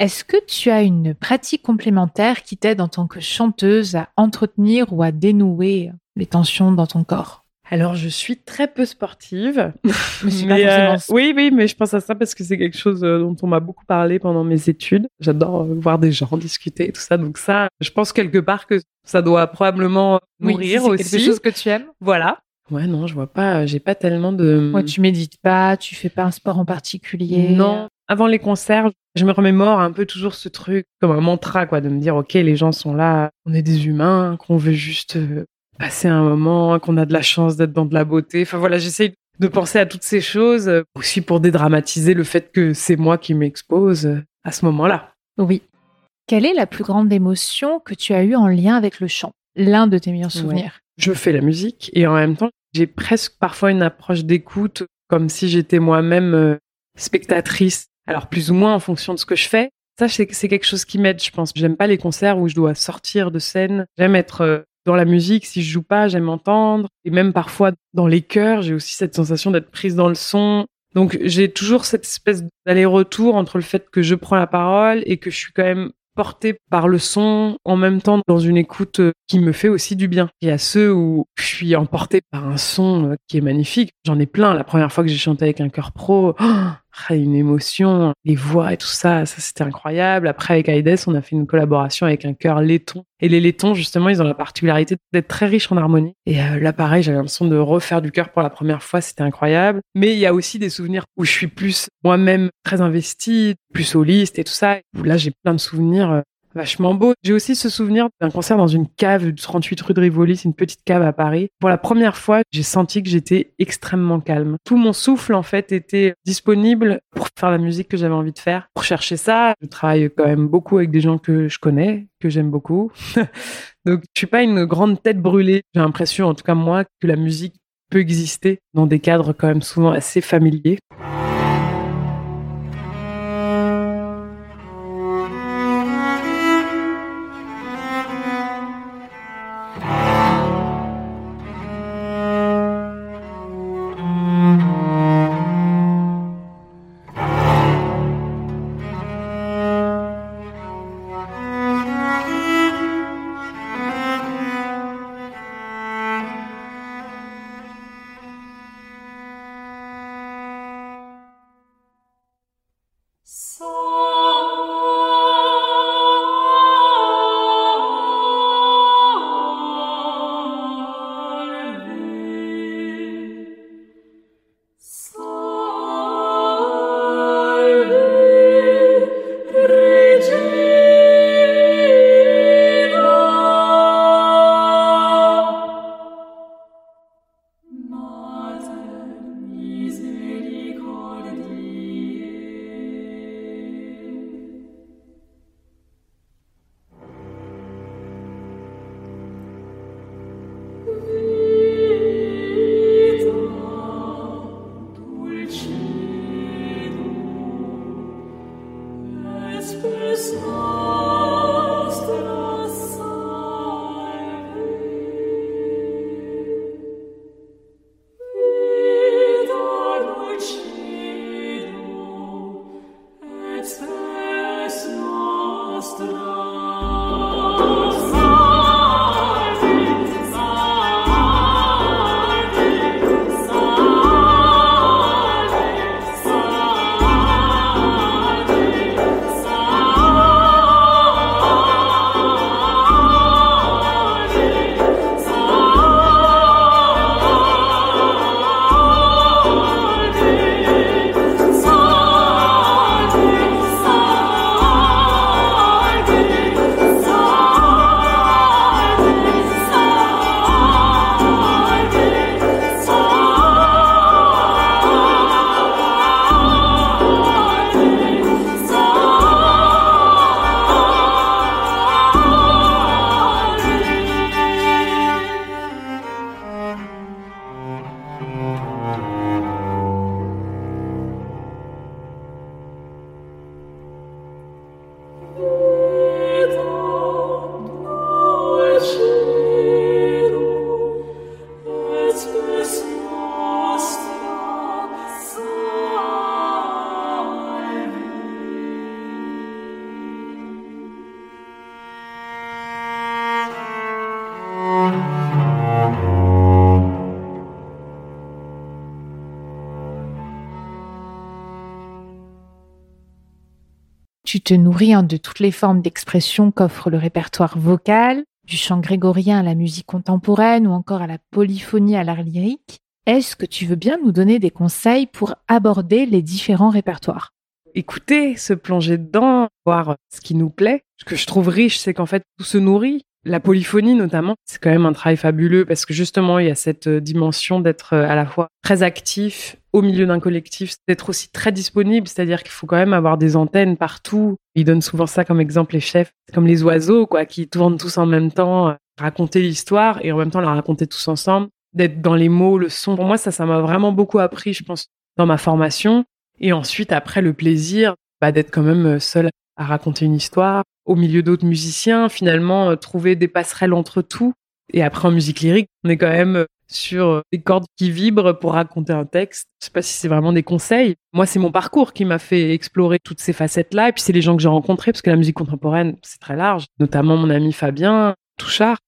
Est-ce que tu as une pratique complémentaire qui t'aide en tant que chanteuse à entretenir ou à dénouer les tensions dans ton corps? Alors, je suis très peu sportive. mais, euh, oui, oui, mais je pense à ça parce que c'est quelque chose euh, dont on m'a beaucoup parlé pendant mes études. J'adore euh, voir des gens discuter et tout ça. Donc ça, je pense quelque part que ça doit probablement nourrir oui, aussi. quelque chose que tu aimes. Voilà. Ouais, non, je vois pas, j'ai pas tellement de. Ouais, tu médites pas, tu fais pas un sport en particulier. Non. Avant les concerts, je me remémore un peu toujours ce truc comme un mantra, quoi, de me dire, OK, les gens sont là, on est des humains, qu'on veut juste passer un moment, qu'on a de la chance d'être dans de la beauté. Enfin voilà, j'essaye de penser à toutes ces choses euh, aussi pour dédramatiser le fait que c'est moi qui m'expose euh, à ce moment-là. Oui. Quelle est la plus grande émotion que tu as eue en lien avec le chant? L'un de tes meilleurs souvenirs Je fais la musique et en même temps, j'ai presque parfois une approche d'écoute comme si j'étais moi-même euh, spectatrice. Alors plus ou moins en fonction de ce que je fais. Ça, c'est quelque chose qui m'aide, je pense. J'aime pas les concerts où je dois sortir de scène. J'aime être dans la musique, si je joue pas, j'aime entendre. Et même parfois dans les chœurs, j'ai aussi cette sensation d'être prise dans le son. Donc j'ai toujours cette espèce d'aller-retour entre le fait que je prends la parole et que je suis quand même portée par le son en même temps dans une écoute euh, qui me fait aussi du bien. Il y a ceux où je suis emportée par un son euh, qui est magnifique. J'en ai plein. La première fois que j'ai chanté avec un chœur pro, oh, une émotion, les voix et tout ça, ça c'était incroyable. Après avec Aides, on a fait une collaboration avec un chœur laiton. Et les laitons, justement, ils ont la particularité d'être très riches en harmonie. Et euh, là, pareil, j'avais l'impression de refaire du chœur pour la première fois, c'était incroyable. Mais il y a aussi des souvenirs où je suis plus moi-même très investie, plus soliste et tout ça. Là, j'ai plein de souvenirs euh, vachement beau. J'ai aussi ce souvenir d'un concert dans une cave du 38 rue de Rivoli, c'est une petite cave à Paris. Pour la première fois, j'ai senti que j'étais extrêmement calme. Tout mon souffle, en fait, était disponible pour faire la musique que j'avais envie de faire. Pour chercher ça, je travaille quand même beaucoup avec des gens que je connais, que j'aime beaucoup. Donc, je suis pas une grande tête brûlée. J'ai l'impression, en tout cas moi, que la musique peut exister dans des cadres quand même souvent assez familiers. Te nourris hein, de toutes les formes d'expression qu'offre le répertoire vocal, du chant grégorien à la musique contemporaine ou encore à la polyphonie à l'art lyrique. Est-ce que tu veux bien nous donner des conseils pour aborder les différents répertoires? Écouter, se plonger dedans, voir ce qui nous plaît. Ce que je trouve riche, c'est qu'en fait, tout se nourrit. La polyphonie, notamment, c'est quand même un travail fabuleux parce que justement, il y a cette euh, dimension d'être euh, à la fois très actif au milieu d'un collectif, d'être aussi très disponible, c'est-à-dire qu'il faut quand même avoir des antennes partout. Ils donnent souvent ça comme exemple les chefs, comme les oiseaux, quoi, qui tournent tous en même temps, euh, raconter l'histoire et en même temps la raconter tous ensemble, d'être dans les mots, le son. Pour moi, ça, ça m'a vraiment beaucoup appris, je pense, dans ma formation. Et ensuite, après, le plaisir bah, d'être quand même seul à raconter une histoire, au milieu d'autres musiciens, finalement, euh, trouver des passerelles entre tout. Et après, en musique lyrique, on est quand même euh, sur euh, des cordes qui vibrent pour raconter un texte. Je sais pas si c'est vraiment des conseils. Moi, c'est mon parcours qui m'a fait explorer toutes ces facettes-là. Et puis, c'est les gens que j'ai rencontrés, parce que la musique contemporaine, c'est très large. Notamment mon ami Fabien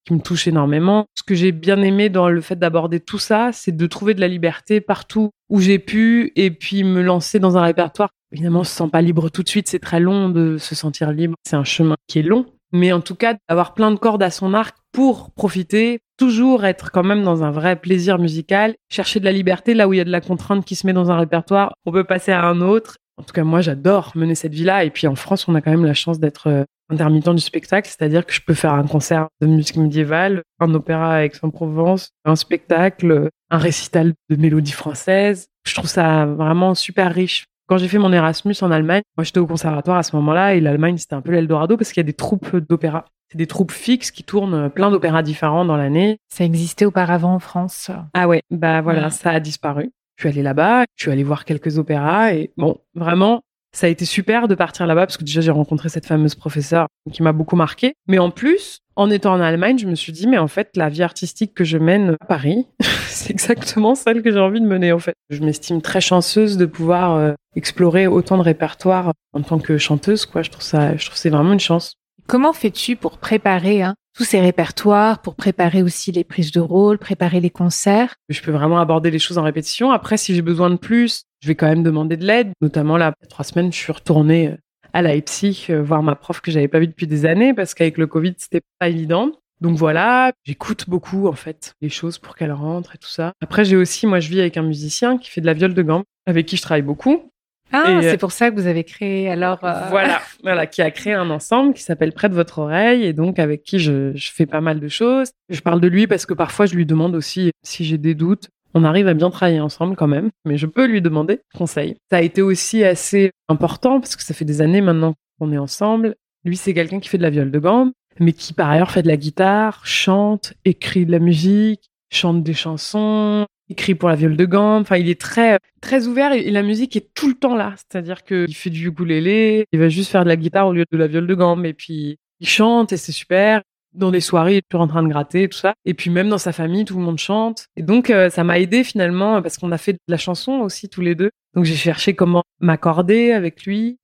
Qui me touche énormément. Ce que j'ai bien aimé dans le fait d'aborder tout ça, c'est de trouver de la liberté partout où j'ai pu et puis me lancer dans un répertoire Évidemment, on se sent pas libre tout de suite, c'est très long de se sentir libre. C'est un chemin qui est long, mais en tout cas, d'avoir plein de cordes à son arc pour profiter, toujours être quand même dans un vrai plaisir musical, chercher de la liberté là où il y a de la contrainte qui se met dans un répertoire, on peut passer à un autre. En tout cas, moi, j'adore mener cette vie-là. Et puis en France, on a quand même la chance d'être euh, intermittent du spectacle, c'est-à-dire que je peux faire un concert de musique médiévale, un opéra avec Aix-en-Provence, un spectacle, un récital de mélodie française. Je trouve ça vraiment super riche. Quand j'ai fait mon Erasmus en Allemagne, moi j'étais au conservatoire à ce moment-là et l'Allemagne c'était un peu l'Eldorado parce qu'il y a des troupes d'opéra. C'est des troupes fixes qui tournent plein d'opéras différents dans l'année. Ça existait auparavant en France. Ah ouais, bah voilà, ça a disparu. Je suis allée là-bas, je suis allée voir quelques opéras et bon, vraiment, ça a été super de partir là-bas parce que déjà j'ai rencontré cette fameuse professeure qui m'a beaucoup marqué. Mais en plus, en étant en Allemagne, je me suis dit mais en fait la vie artistique que je mène à Paris, c'est exactement celle que j'ai envie de mener en fait. Je m'estime très chanceuse de pouvoir euh, explorer autant de répertoires en tant que chanteuse quoi. Je trouve ça, je trouve c'est vraiment une chance. Comment fais-tu pour préparer hein, tous ces répertoires, pour préparer aussi les prises de rôle, préparer les concerts? Je peux vraiment aborder les choses en répétition. Après, si j'ai besoin de plus, je vais quand même demander de l'aide. Notamment là, trois semaines, je suis retournée euh, à Leipzig euh, voir ma prof que j'avais pas vue depuis des années parce qu'avec le Covid, c'était pas évident. Donc voilà, j'écoute beaucoup en fait les choses pour qu'elle rentre et tout ça. Après, j'ai aussi, moi, je vis avec un musicien qui fait de la viole de gamme, avec qui je travaille beaucoup. Ah, euh, c'est pour ça que vous avez créé alors. Voilà, voilà, qui a créé un ensemble qui s'appelle Près de votre oreille et donc avec qui je, je, fais pas mal de choses. Je parle de lui parce que parfois je lui demande aussi si j'ai des doutes on arrive à bien travailler ensemble quand même, mais je peux lui demander conseil. Ça a été aussi assez important parce que ça fait des années maintenant qu'on est ensemble. Lui, c'est quelqu'un qui fait de la viole de gamme, mais qui par ailleurs fait de la guitare, chante, écrit de la musique, chante des chansons, écrit pour la viole de gamme. Enfin, il est très, très ouvert et la musique est tout le temps là. C'est-à-dire qu'il fait du ukulélé, il va juste faire de la guitare au lieu de la viole de gamme et puis il chante et c'est super dans des soirées, toujours en train de gratter, tout ça. Et puis même dans sa famille, tout le monde chante. Et donc, euh, ça m'a aidé finalement, parce qu'on a fait de la chanson aussi tous les deux. Donc j'ai cherché comment m'accorder avec lui.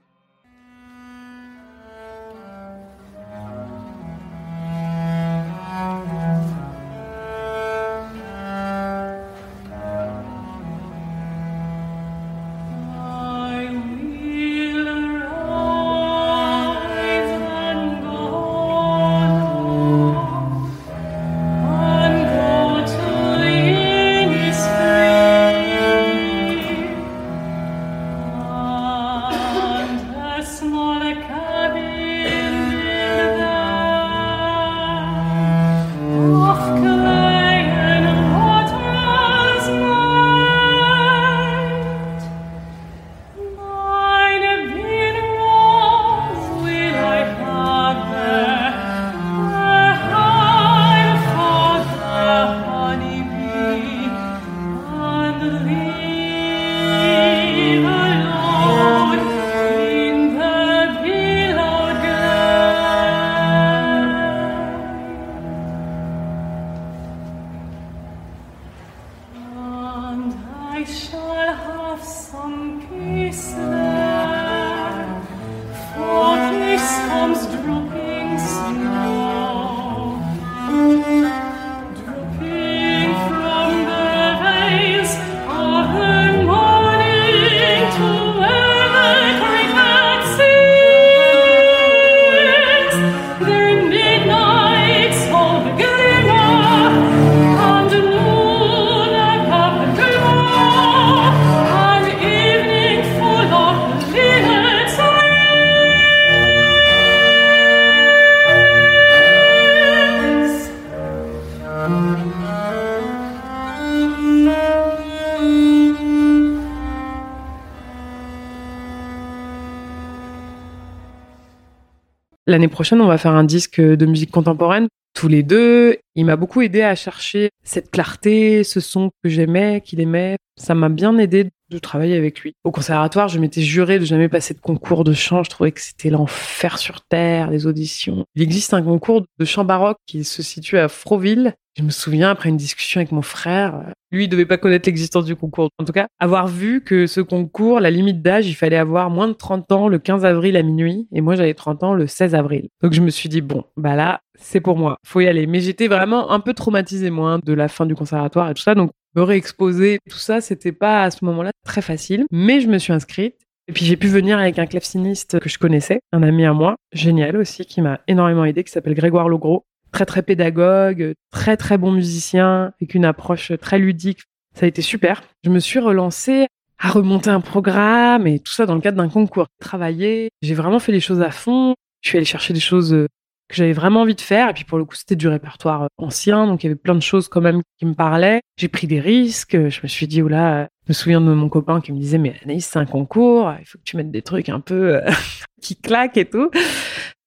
L'année prochaine, on va faire un disque de musique contemporaine tous les deux. Il m'a beaucoup aidé à chercher cette clarté, ce son que j'aimais, qu'il aimait. Ça m'a bien aidé de travailler avec lui. Au conservatoire, je m'étais juré de jamais passer de concours de chant. Je trouvais que c'était l'enfer sur terre, les auditions. Il existe un concours de chant baroque qui se situe à Froville. Je me souviens, après une discussion avec mon frère, lui, il devait pas connaître l'existence du concours. En tout cas, avoir vu que ce concours, la limite d'âge, il fallait avoir moins de 30 ans le 15 avril à minuit. Et moi, j'avais 30 ans le 16 avril. Donc, je me suis dit, bon, bah là, c'est pour moi. Faut y aller. Mais j'étais vraiment un peu traumatisée, moi, hein, de la fin du conservatoire et tout ça. Donc, me réexposer, tout ça, c'était pas à ce moment-là très facile. Mais je me suis inscrite. Et puis j'ai pu venir avec un claveciniste que je connaissais, un ami à moi, génial aussi, qui m'a énormément aidé, qui s'appelle Grégoire Logros, très très pédagogue, très très bon musicien, avec une approche très ludique. Ça a été super. Je me suis relancée à remonter un programme et tout ça dans le cadre d'un concours. Travailler, j'ai vraiment fait les choses à fond. Je suis allée chercher des choses euh, que j'avais vraiment envie de faire. Et puis pour le coup, c'était du répertoire euh, ancien, donc il y avait plein de choses quand même qui me parlaient. J'ai pris des risques. Je me suis dit, oula, je me souviens de mon copain qui me disait, mais Anaïs, c'est un concours, il faut que tu mettes des trucs un peu euh, qui claquent et tout.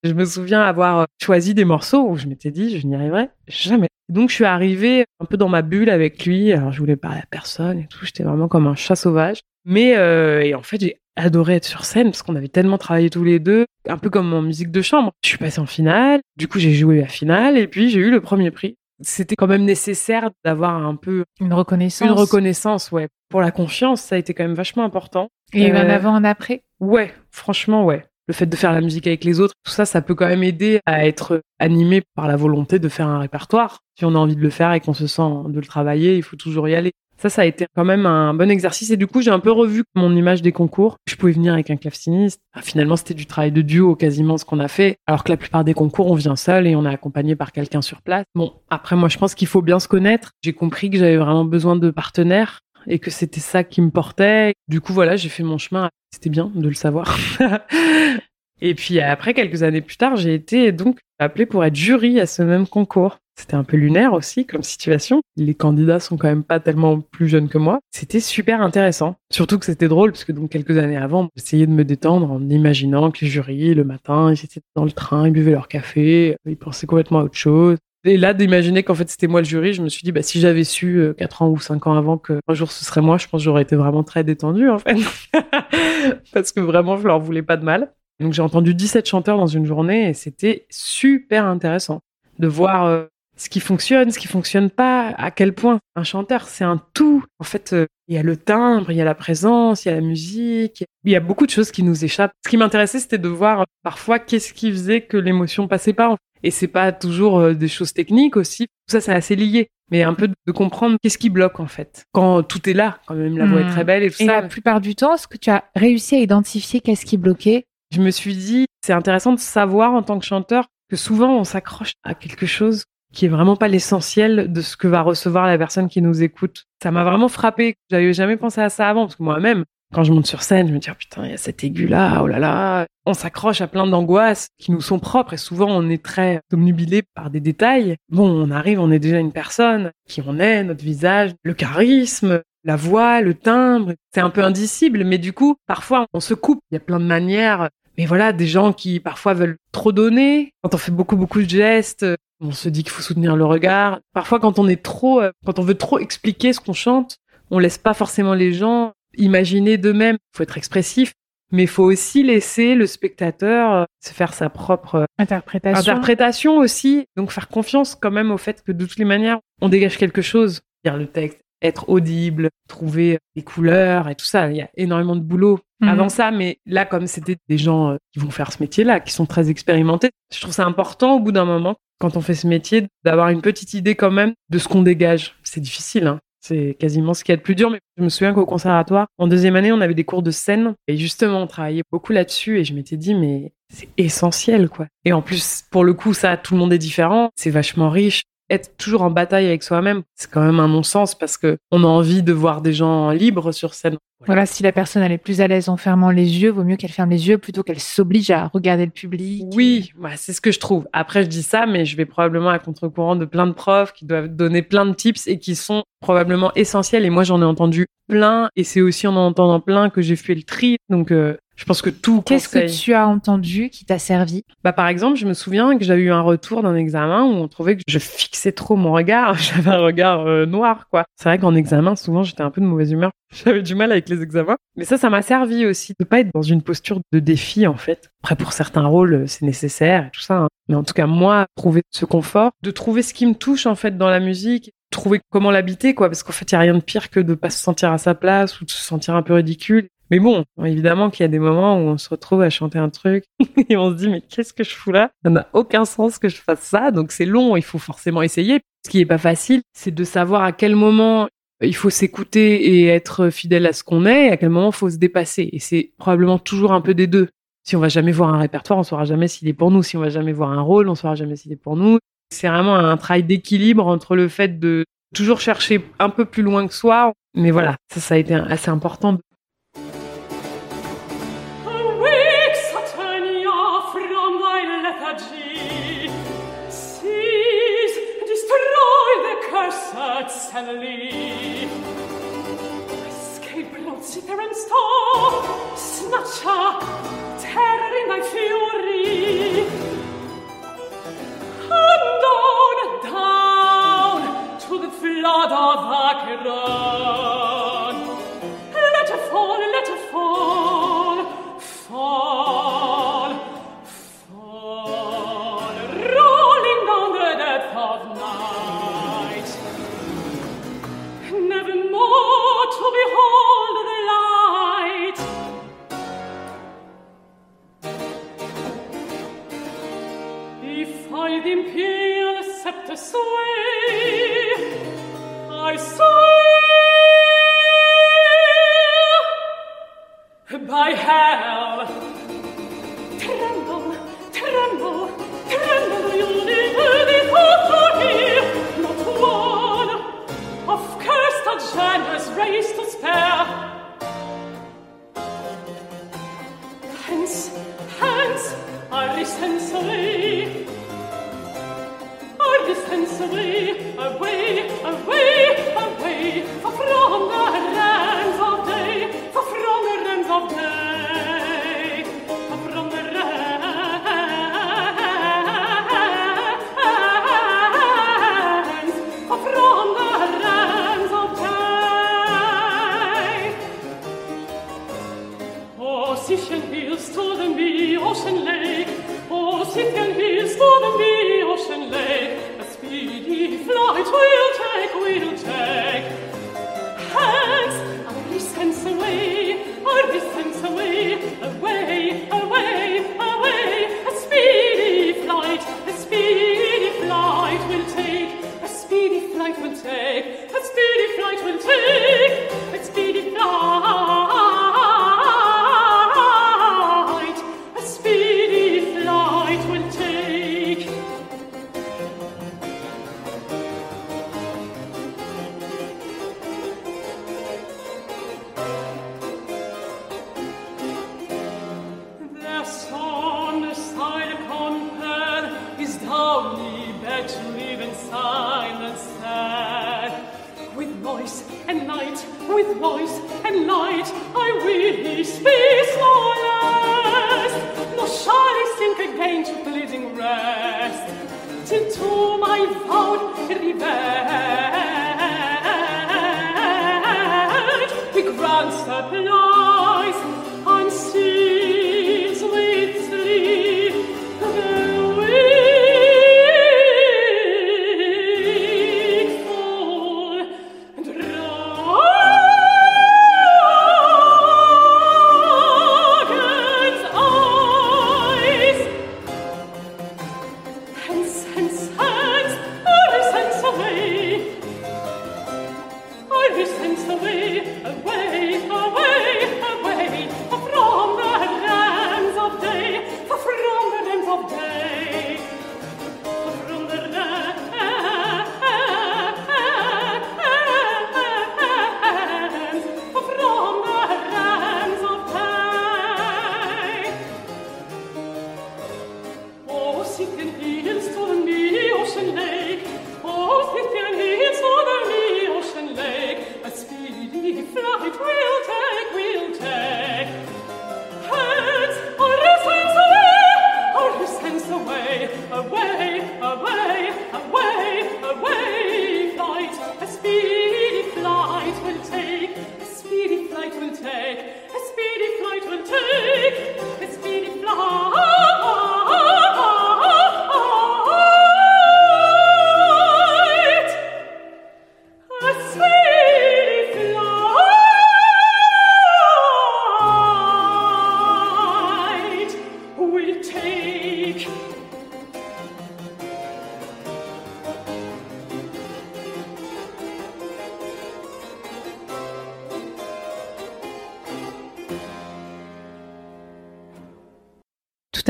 Je me souviens avoir choisi des morceaux où je m'étais dit, je n'y arriverai jamais. Donc, je suis arrivée un peu dans ma bulle avec lui. Alors, je voulais parler à personne et tout. J'étais vraiment comme un chat sauvage. Mais, euh, et en fait, j'ai adoré être sur scène parce qu'on avait tellement travaillé tous les deux, un peu comme en musique de chambre. Je suis passée en finale. Du coup, j'ai joué la finale et puis j'ai eu le premier prix. C'était quand même nécessaire d'avoir un peu une reconnaissance. Une reconnaissance, ouais. Pour la confiance, ça a été quand même vachement important. Et euh, un avant, un après? Ouais, franchement, ouais le fait de faire la musique avec les autres, tout ça, ça peut quand même aider à être animé par la volonté de faire un répertoire. Si on a envie de le faire et qu'on se sent de le travailler, il faut toujours y aller. Ça, ça a été quand même un bon exercice. Et du coup, j'ai un peu revu mon image des concours. Je pouvais venir avec un claveciniste. Finalement, c'était du travail de duo quasiment ce qu'on a fait. Alors que la plupart des concours, on vient seul et on est accompagné par quelqu'un sur place. Bon, après, moi, je pense qu'il faut bien se connaître. J'ai compris que j'avais vraiment besoin de partenaires et que c'était ça qui me portait. Du coup, voilà, j'ai fait mon chemin. C'était bien de le savoir. et puis après, quelques années plus tard, j'ai été donc appelée pour être jury à ce même concours. C'était un peu lunaire aussi comme situation. Les candidats sont quand même pas tellement plus jeunes que moi. C'était super intéressant. Surtout que c'était drôle parce que donc quelques années avant, j'essayais de me détendre en imaginant que les jurys, le matin, ils étaient dans le train, ils buvaient leur café, ils pensaient complètement à autre chose. Et là, d'imaginer qu'en fait c'était moi le jury, je me suis dit, bah, si j'avais su 4 euh, ans ou 5 ans avant que un jour ce serait moi, je pense que j'aurais été vraiment très détendue en fait. Parce que vraiment, je leur voulais pas de mal. Donc j'ai entendu 17 chanteurs dans une journée et c'était super intéressant de voir euh, ce qui fonctionne, ce qui fonctionne pas, à quel point un chanteur c'est un tout. En fait, euh, il y a le timbre, il y a la présence, il y a la musique, il y a beaucoup de choses qui nous échappent. Ce qui m'intéressait, c'était de voir parfois qu'est-ce qui faisait que l'émotion passait pas. Et c'est pas toujours euh, des choses techniques aussi. Tout ça, c'est assez lié. Mais un peu de comprendre qu'est-ce qui bloque en fait. Quand tout est là, quand même, la voix est très hmm. belle et tout et ça. la plupart du temps, est-ce que tu as réussi à identifier qu'est-ce qui bloquait? Je me suis dit, c'est intéressant de savoir en tant que chanteur que souvent on s'accroche à quelque chose qui est vraiment pas l'essentiel de ce que va recevoir la personne qui nous écoute. Ça m'a vraiment frappé. J'avais jamais pensé à ça avant parce que moi-même, quand je monte sur scène, je me dis oh, putain, il y a cet aigu là, oh là là. On s'accroche à plein d'angoisses qui nous sont propres et souvent on est très omnubilé par des détails. Bon, on arrive, on est déjà une personne, qui on est, notre visage, le charisme, la voix, le timbre, c'est un peu indicible, mais du coup, parfois on se coupe. Il y a plein de manières. Mais voilà, des gens qui parfois veulent trop donner. Quand on fait beaucoup beaucoup de gestes, on se dit qu'il faut soutenir le regard. Parfois, quand on est trop, euh, quand on veut trop expliquer ce qu'on chante, on laisse pas forcément les gens imaginer d'eux-mêmes. Il faut être expressif, mais il faut aussi laisser le spectateur euh, se faire sa propre euh, interprétation. interprétation aussi. Donc faire confiance quand même au fait que de toutes les manières, on dégage quelque chose. Dire le texte, être audible, trouver des couleurs et tout ça. Il y a énormément de boulot mhm. avant ça, mais là, comme c'était des gens qui vont faire ce métier-là, qui sont très expérimentés, je trouve ça important au bout d'un moment, quand on fait ce métier, d'avoir une petite idée quand même de ce qu'on dégage. C'est difficile, hein. C'est quasiment ce qui est le plus dur. Mais je me souviens qu'au conservatoire, en deuxième année, on avait des cours de scène. Et justement, on travaillait beaucoup là-dessus. Et je m'étais dit, mais c'est essentiel, quoi. Et en plus, pour le coup, ça, tout le monde est différent. C'est vachement riche être toujours en bataille avec soi-même, c'est quand même un non-sens parce que on a envie de voir des gens libres sur scène. Voilà, si la personne elle est plus à l'aise en fermant les yeux, vaut mieux qu'elle ferme les yeux plutôt qu'elle s'oblige à regarder le public. Oui, c'est ce que je trouve. Après, je dis ça, mais je vais probablement à contre-courant de plein de profs qui doivent donner plein de tips et qui sont probablement essentiels. Et moi, j'en ai entendu plein, et c'est aussi en en entendant plein que j'ai fait le tri. Donc, euh, Je pense que tout. Qu'est-ce que tu as entendu qui t'a servi Bah par exemple, je me souviens que j'ai eu un retour d'un examen où on trouvait que je fixais trop mon regard. J'avais un regard euh, noir, quoi. C'est vrai qu'en examen, souvent, j'étais un peu de mauvaise humeur. J'avais du mal avec les examens. Mais ça, ça m'a servi aussi de pas être dans une posture de défi, en fait. Après, pour certains rôles, c'est nécessaire et tout ça. Hein. Mais en tout cas, moi, trouver ce confort, de trouver ce qui me touche, en fait, dans la musique, trouver comment l'habiter, quoi. Parce qu'en fait, il y a rien de pire que de pas se sentir à sa place ou de se sentir un peu ridicule. Mais bon, évidemment qu'il y a des moments où on se retrouve à chanter un truc et on se dit mais qu'est-ce que je fous là? Ça n'a aucun sens que je fasse ça, donc c'est long, il faut forcément essayer. Ce qui est pas facile, c'est de savoir à quel moment il faut s'écouter et être fidèle à ce qu'on est, et à quel moment il faut se dépasser. Et c'est probablement toujours un peu des deux. Si on va jamais voir un répertoire, on saura jamais s'il est pour nous. Si on va jamais voir un rôle, on saura jamais s'il est pour nous. C'est vraiment un travail d'équilibre entre le fait de toujours chercher un peu plus loin que soi. Mais voilà, ça a été assez important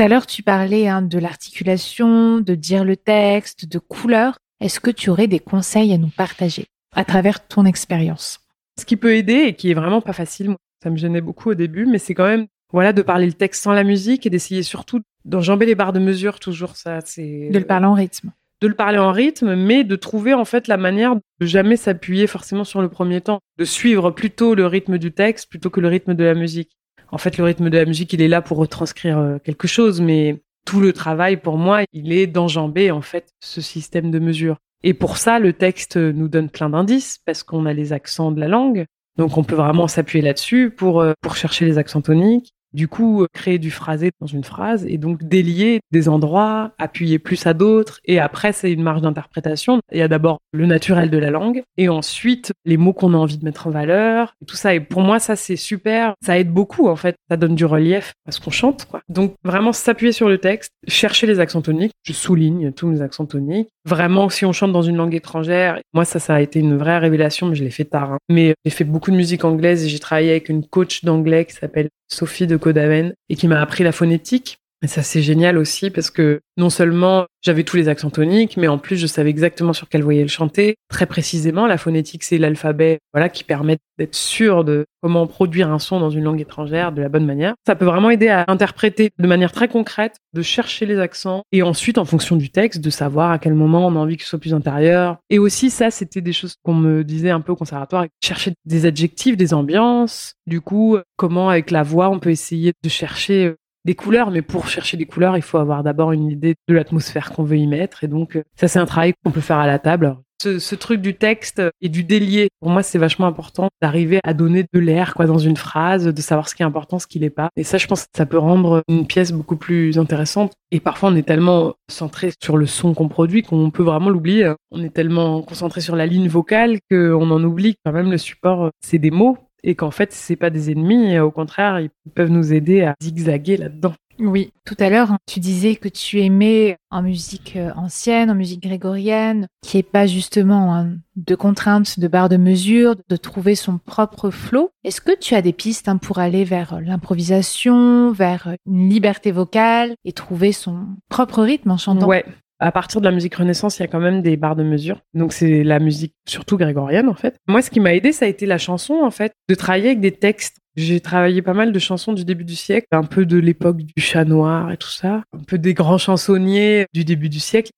à l'heure, tu parlais hein, de l'articulation, de dire le texte, de couleur. Est-ce que tu aurais des conseils à nous partager à travers ton expérience? Ce qui peut aider et qui est vraiment pas facile, ça me gênait beaucoup au début, mais c'est quand même voilà de parler le texte sans la musique et d'essayer surtout d'enjamber les barres de mesure toujours ça c'est de le parler en rythme. De le parler en rythme mais de trouver en fait la manière de jamais s'appuyer forcément sur le premier temps de suivre plutôt le rythme du texte plutôt que le rythme de la musique en fait le rythme de la musique il est là pour retranscrire euh, quelque chose mais tout le travail pour moi il est d'enjamber en fait ce système de mesure. Et pour ça le texte nous donne plein d'indices parce qu'on a les accents de la langue. Donc on peut vraiment s'appuyer là-dessus pour euh, pour chercher les accents toniques du coup créer du phrasé dans une phrase et donc délier des endroits, appuyer plus à d'autres et après c'est une marge d'interprétation. Il y a d'abord le naturel de la langue et ensuite les mots qu'on a envie de mettre en valeur et tout ça et pour moi ça c'est super, ça aide beaucoup en fait, ça donne du relief à ce qu'on chante quoi. Donc vraiment s'appuyer sur le texte, chercher les accents toniques, je souligne tous mes accents toniques. Vraiment si on chante dans une langue étrangère, moi ça ça a été une vraie révélation mais je l'ai fait tard. Hein. Mais j'ai fait beaucoup de musique anglaise et j'ai travaillé avec une coach d'anglais qui s'appelle Sophie de Codaven, et qui m'a appris la phonétique. Et ça, c'est génial aussi parce que non seulement j'avais tous les accents toniques, mais en plus, je savais exactement sur quelle voix elle chanter. Très précisément, la phonétique, c'est l'alphabet, voilà, qui permet d'être sûr de comment produire un son dans une langue étrangère de la bonne manière. Ça peut vraiment aider à interpréter de manière très concrète, de chercher les accents et ensuite, en fonction du texte, de savoir à quel moment on a envie ce soit plus intérieur. Et aussi, ça, c'était des choses qu'on me disait un peu au conservatoire, chercher des adjectifs, des ambiances. Du coup, comment avec la voix, on peut essayer de chercher des couleurs, mais pour chercher des couleurs, il faut avoir d'abord une idée de l'atmosphère qu'on veut y mettre. Et donc, euh, ça, c'est un travail qu'on peut faire à la table. Ce, ce, truc du texte et du délier, pour moi, c'est vachement important d'arriver à donner de l'air quoi dans une phrase, de savoir ce qui est important, ce qui n'est pas. Et ça, je pense que ça peut rendre une pièce beaucoup plus intéressante. Et parfois, on est tellement centré sur le son qu'on produit qu'on peut vraiment l'oublier. On est tellement concentré sur la ligne vocale qu'on en oublie quand même le support, c'est des mots et qu'en fait, c'est pas des ennemis, au contraire, ils peuvent nous aider à zigzaguer là-dedans. Oui, tout à l'heure, tu disais que tu aimais en musique euh, ancienne, en musique grégorienne, qui est pas justement hein, de contraintes, de barres de mesure, de trouver son propre flot. Est-ce que tu as des pistes hein, pour aller vers l'improvisation, vers une liberté vocale et trouver son propre rythme en chantant? Ouais, à partir de la musique renaissance, il y a quand même des barres de mesure. Donc c'est la musique surtout grégorienne en fait. Moi, ce qui m'a aidé, ça a été la chanson en fait, de travailler avec des textes. J'ai travaillé pas mal de chansons du début du siècle, un peu de l'époque du chat noir et tout ça, un peu des grands chansonniers du début du siècle.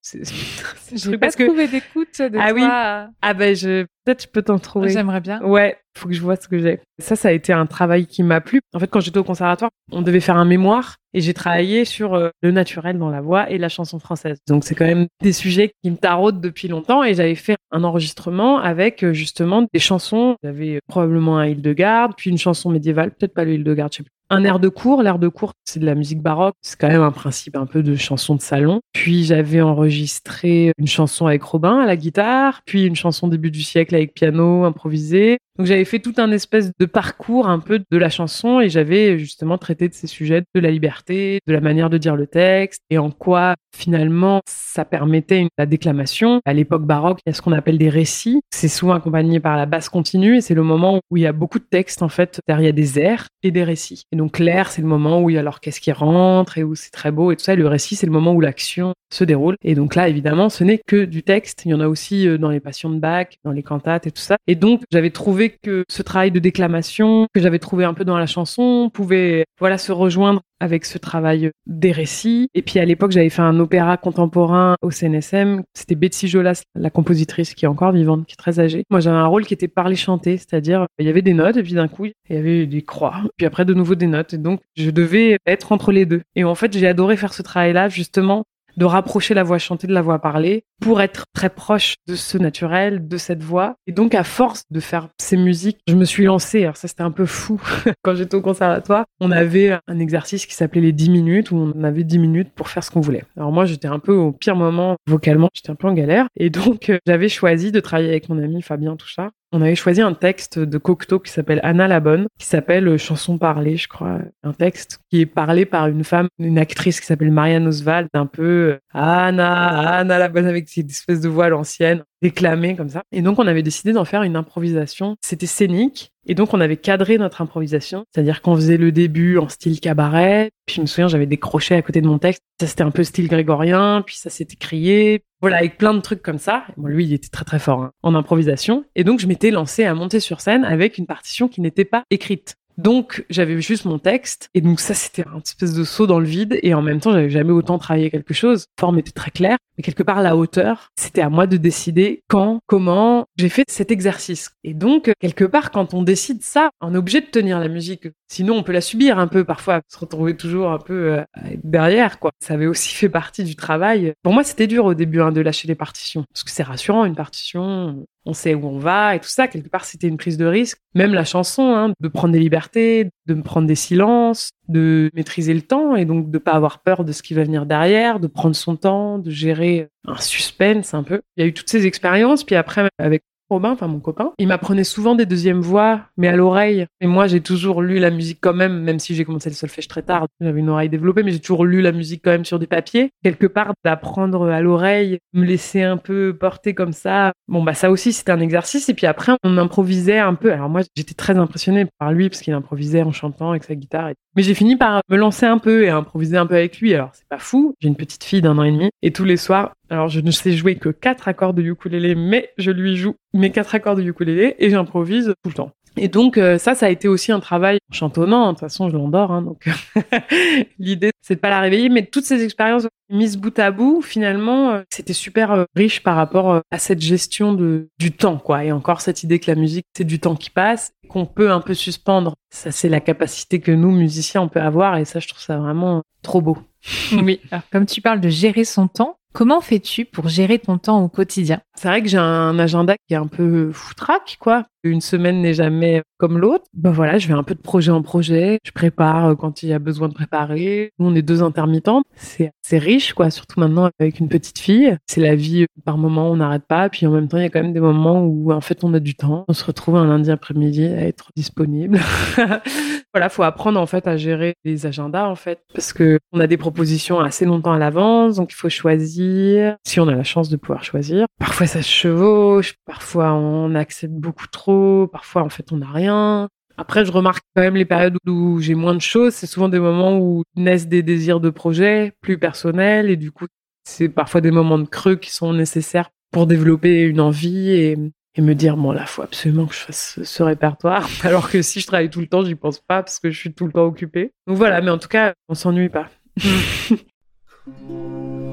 J'ai pas trouvé d'écoute de ah toi. oui. Ah ben je peut-être je peux t'en trouver. J'aimerais bien. Ouais, faut que je vois ce que j'ai. Ça, ça a été un travail qui m'a plu. En fait, quand j'étais au conservatoire, on devait faire un mémoire et j'ai travaillé sur euh, le naturel dans la voix et la chanson française. Donc, c'est quand même des sujets qui me taraudent depuis longtemps et j'avais fait un enregistrement avec euh, justement des chansons. J'avais probablement un Hildegarde, puis une chanson médiévale, peut-être pas le Hildegarde, je sais plus un air de cour. L'air de cour, c'est de la musique baroque. C'est quand même un principe un peu de chanson de salon. Puis j'avais enregistré une chanson avec Robin à la guitare, puis une chanson début du siècle avec piano improvisé. Donc j'avais fait tout un espèce de parcours un peu de la chanson et j'avais justement traité de ces sujets de la liberté, de la manière de dire le texte et en quoi finalement ça permettait la déclamation. À l'époque baroque, il y a ce qu'on appelle des récits. C'est souvent accompagné par la basse continue et c'est le moment où il y a beaucoup de textes en fait. Derrière, il y a des airs et des récits. Et donc l'air, c'est le moment où il y a l'orchestre qui rentre et où c'est très beau et tout ça. Et le récit, c'est le moment où l'action se déroule. Et donc là, évidemment, ce n'est que du texte. Il y en a aussi euh, dans les passions de Bach, dans les cantates et tout ça. Et donc, j'avais trouvé que ce travail de déclamation que j'avais trouvé un peu dans la chanson pouvait voilà se rejoindre avec ce travail des récits. Et puis à l'époque, j'avais fait un opéra contemporain au CNSM. C'était Betsy Jolas, la compositrice qui est encore vivante, qui est très âgée. Moi, j'avais un rôle qui était parler-chanter, c'est-à-dire il y avait des notes et puis d'un coup, il y avait des croix. Puis après, de nouveau des notes. Et donc, je devais être entre les deux. Et en fait, j'ai adoré faire ce travail-là, justement, de rapprocher la voix chantée de la voix parlée pour être très proche de ce naturel, de cette voix. Et donc, à force de faire ces musiques, je me suis lancée. Alors ça, c'était un peu fou. Quand j'étais au conservatoire, on avait un exercice qui s'appelait les 10 minutes où on avait 10 minutes pour faire ce qu'on voulait. Alors moi, j'étais un peu au pire moment vocalement. J'étais un peu en galère. Et donc, euh, j'avais choisi de travailler avec mon ami Fabien Touchard on avait choisi un texte de Cocteau qui s'appelle Anna la Bonne, qui s'appelle euh, Chanson parlée, je crois. Un texte qui est parlé par une femme, une actrice qui s'appelle Marianne Oswald, un peu euh, Anna, Anna la Bonne avec cette espèce de voix l'ancienne. Déclamer comme ça. Et donc, on avait décidé d'en faire une improvisation. C'était scénique. Et donc, on avait cadré notre improvisation. C'est-à-dire qu'on faisait le début en style cabaret. Puis, je me souviens, j'avais des crochets à côté de mon texte. Ça, c'était un peu style grégorien. Puis, ça s'était crié. Voilà, avec plein de trucs comme ça. Bon, lui, il était très, très fort hein, en improvisation. Et donc, je m'étais lancée à monter sur scène avec une partition qui n'était pas écrite. Donc, j'avais juste mon texte. Et donc, ça, c'était un espèce de saut dans le vide. Et en même temps, j'avais jamais autant travaillé quelque chose. La forme était très claire. Mais quelque part, la hauteur, c'était à moi de décider quand, comment j'ai fait cet exercice. Et donc, quelque part, quand on décide ça, on est obligé de tenir la musique. Sinon, on peut la subir un peu parfois, se retrouver toujours un peu euh, derrière, quoi. Ça avait aussi fait partie du travail. Pour moi, c'était dur au début hein, de lâcher les partitions. Parce que c'est rassurant, une partition on sait où on va et tout ça. Quelque part, c'était une prise de risque. Même la chanson, hein, de prendre des libertés, de me prendre des silences, de maîtriser le temps et donc de pas avoir peur de ce qui va venir derrière, de prendre son temps, de gérer un suspense un peu. Il y a eu toutes ces expériences. Puis après, avec Robin, enfin mon copain, il m'apprenait souvent des deuxièmes voix, mais à l'oreille. Et moi, j'ai toujours lu la musique quand même, même si j'ai commencé le solfège très tard. J'avais une oreille développée, mais j'ai toujours lu la musique quand même sur des papiers. Quelque part, d'apprendre à l'oreille, me laisser un peu porter comme ça. Bon, bah ça aussi, c'était un exercice. Et puis après, on improvisait un peu. Alors moi, j'étais très impressionnée par lui parce qu'il improvisait en chantant avec sa guitare. Mais j'ai fini par me lancer un peu et improviser un peu avec lui. Alors c'est pas fou. J'ai une petite fille d'un an et demi et tous les soirs, alors, je ne sais jouer que quatre accords de ukulélé, mais je lui joue mes quatre accords de ukulélé et j'improvise tout le temps. Et donc euh, ça, ça a été aussi un travail chantonnant. De toute façon, je l'endors, hein, donc l'idée c'est de pas la réveiller. Mais toutes ces expériences mises bout à bout, finalement, euh, c'était super euh, riche par rapport à cette gestion de du temps, quoi. Et encore cette idée que la musique c'est du temps qui passe, qu'on peut un peu suspendre. Ça, c'est la capacité que nous musiciens on peut avoir, et ça, je trouve ça vraiment trop beau. oui. Alors, comme tu parles de gérer son temps, Comment fais-tu pour gérer ton temps au quotidien? C'est vrai que j'ai un agenda qui est un peu foutraque, quoi. Une semaine n'est jamais comme l'autre. Ben voilà, je vais un peu de projet en projet. Je prépare euh, quand il y a besoin de préparer. Nous, on est deux intermittentes. C'est c'est riche, quoi. Surtout maintenant avec une petite fille. C'est la vie. Euh, par moment, on n'arrête pas. Puis en même temps, il y a quand même des moments où, en fait, on a du temps. On se retrouve un lundi après-midi à être disponible. voilà, faut apprendre en fait à gérer les agendas en fait, parce que on a des propositions assez longtemps à l'avance, donc il faut choisir. Si on a la chance de pouvoir choisir. Parfois ça se chevauche, parfois on accepte beaucoup trop, parfois en fait on n'a rien. Après, je remarque quand même les périodes où j'ai moins de choses. C'est souvent des moments où naissent des désirs de projet plus personnels et du coup, c'est parfois des moments de creux qui sont nécessaires pour développer une envie et, et me dire, bon, là, faut absolument que je fasse ce, répertoire. Alors que si je travaille tout le temps, j'y pense pas parce que je suis tout le temps occupée. Donc voilà, mais en tout cas, on s'ennuie pas.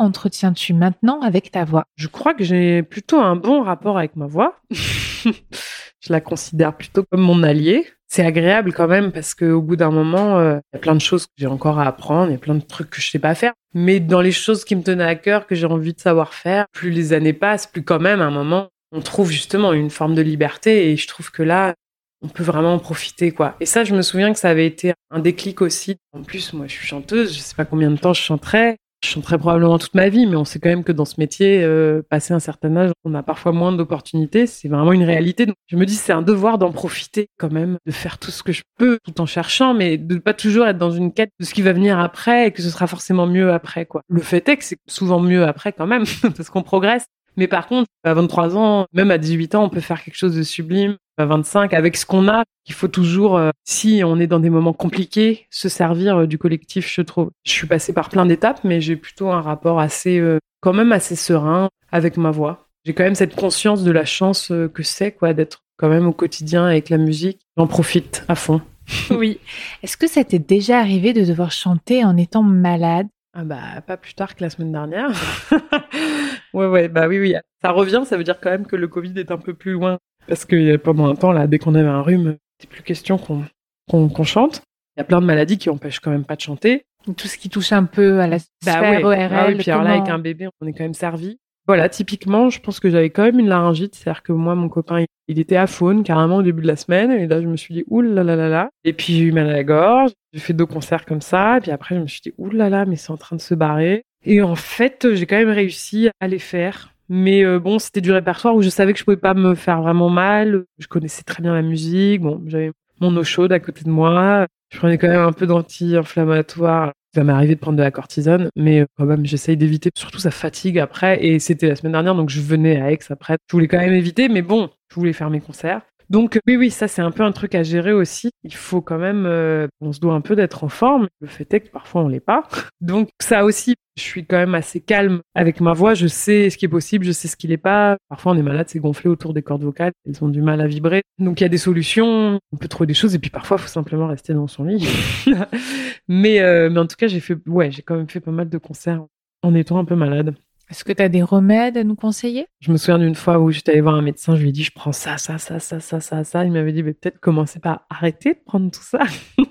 entretiens-tu maintenant avec ta voix? Je crois que j'ai plutôt un bon rapport avec ma voix. je la considère plutôt comme mon allié. C'est agréable quand même parce qu'au bout d'un moment, euh, il y a plein de choses que j'ai encore à apprendre, il y a plein de trucs que je sais pas faire. Mais dans les choses qui me tenaient à cœur, que j'ai envie de savoir faire, plus les années passent, plus quand même à un moment, on trouve justement une forme de liberté et je trouve que là, on peut vraiment en profiter quoi. Et ça, je me souviens que ça avait été un déclic aussi. En plus, moi, je suis chanteuse, je sais pas combien de temps je chanterai. Je chanterai probablement toute ma vie, mais on sait quand même que dans ce métier, euh, passé un certain âge, on a parfois moins d'opportunités. C'est vraiment une réalité. Donc, je me dis, c'est un devoir d'en profiter quand même, de faire tout ce que je peux, tout en cherchant, mais de ne pas toujours être dans une quête de ce qui va venir après et que ce sera forcément mieux après, quoi. Le fait est que c'est souvent mieux après quand même, parce qu'on progresse. Mais par contre, à 23 ans, même à 18 ans, on peut faire quelque chose de sublime. À 25, avec ce qu'on a, il faut toujours, euh, si on est dans des moments compliqués, se servir euh, du collectif, je trouve. Je suis passée par plein d'étapes, mais j'ai plutôt un rapport assez, euh, quand même assez serein avec ma voix. J'ai quand même cette conscience de la chance que c'est, quoi, d'être quand même au quotidien avec la musique. J'en profite à fond. oui. Est-ce que ça t'est déjà arrivé de devoir chanter en étant malade? Ah bah pas plus tard que la semaine dernière. ouais ouais bah oui oui ça revient ça veut dire quand même que le Covid est un peu plus loin parce que pendant un temps là dès qu'on avait un rhume c'était plus question qu'on qu'on chante. Il y a plein de maladies qui empêchent quand même pas de chanter. Tout ce qui touche un peu à la bah sphère ORL. Ah puis alors là avec un bébé on est quand même servi. Voilà, typiquement, je pense que j'avais quand même une laryngite, c'est-à-dire que moi, mon copain, il était à faune carrément au début de la semaine, et là, je me suis dit, oulala, là là Et puis, j'ai eu mal à la gorge, j'ai fait deux concerts comme ça, et puis après, je me suis dit, oulala, mais c'est en train de se barrer. Et en fait, j'ai quand même réussi à les faire. Mais euh, bon, c'était du répertoire où je savais que je pouvais pas me faire vraiment mal. Je connaissais très bien la musique. Bon, j'avais mon eau chaude à côté de moi. Je prenais quand même un peu d'anti-inflammatoire ça m'est arrivé de prendre de la cortisone, mais euh, quand même, j'essaye d'éviter. Surtout, ça fatigue après. Et c'était la semaine dernière, donc je venais à Aix après. Je voulais quand même éviter, mais bon, je voulais faire mes concerts. Donc oui, oui, ça c'est un peu un truc à gérer aussi. Il faut quand même, euh, on se doit un peu d'être en forme. Le fait est que parfois on l'est pas. Donc ça aussi, je suis quand même assez calme avec ma voix. Je sais ce qui est possible, je sais ce qui n'est pas. Parfois on est malade, c'est gonflé autour des cordes vocales, elles ont du mal à vibrer. Donc il y a des solutions, on peut trouver des choses et puis parfois il faut simplement rester dans son lit. mais euh, mais en tout cas j'ai fait, ouais, j'ai quand même fait pas mal de concerts en étant un peu malade. Est-ce que tu as des remèdes à nous conseiller? Je me souviens d'une fois où j'étais allée voir un médecin, je lui ai dit je prends ça, ça, ça, ça, ça, ça, ça. Il m'avait dit peut-être commencer par arrêter de prendre tout ça.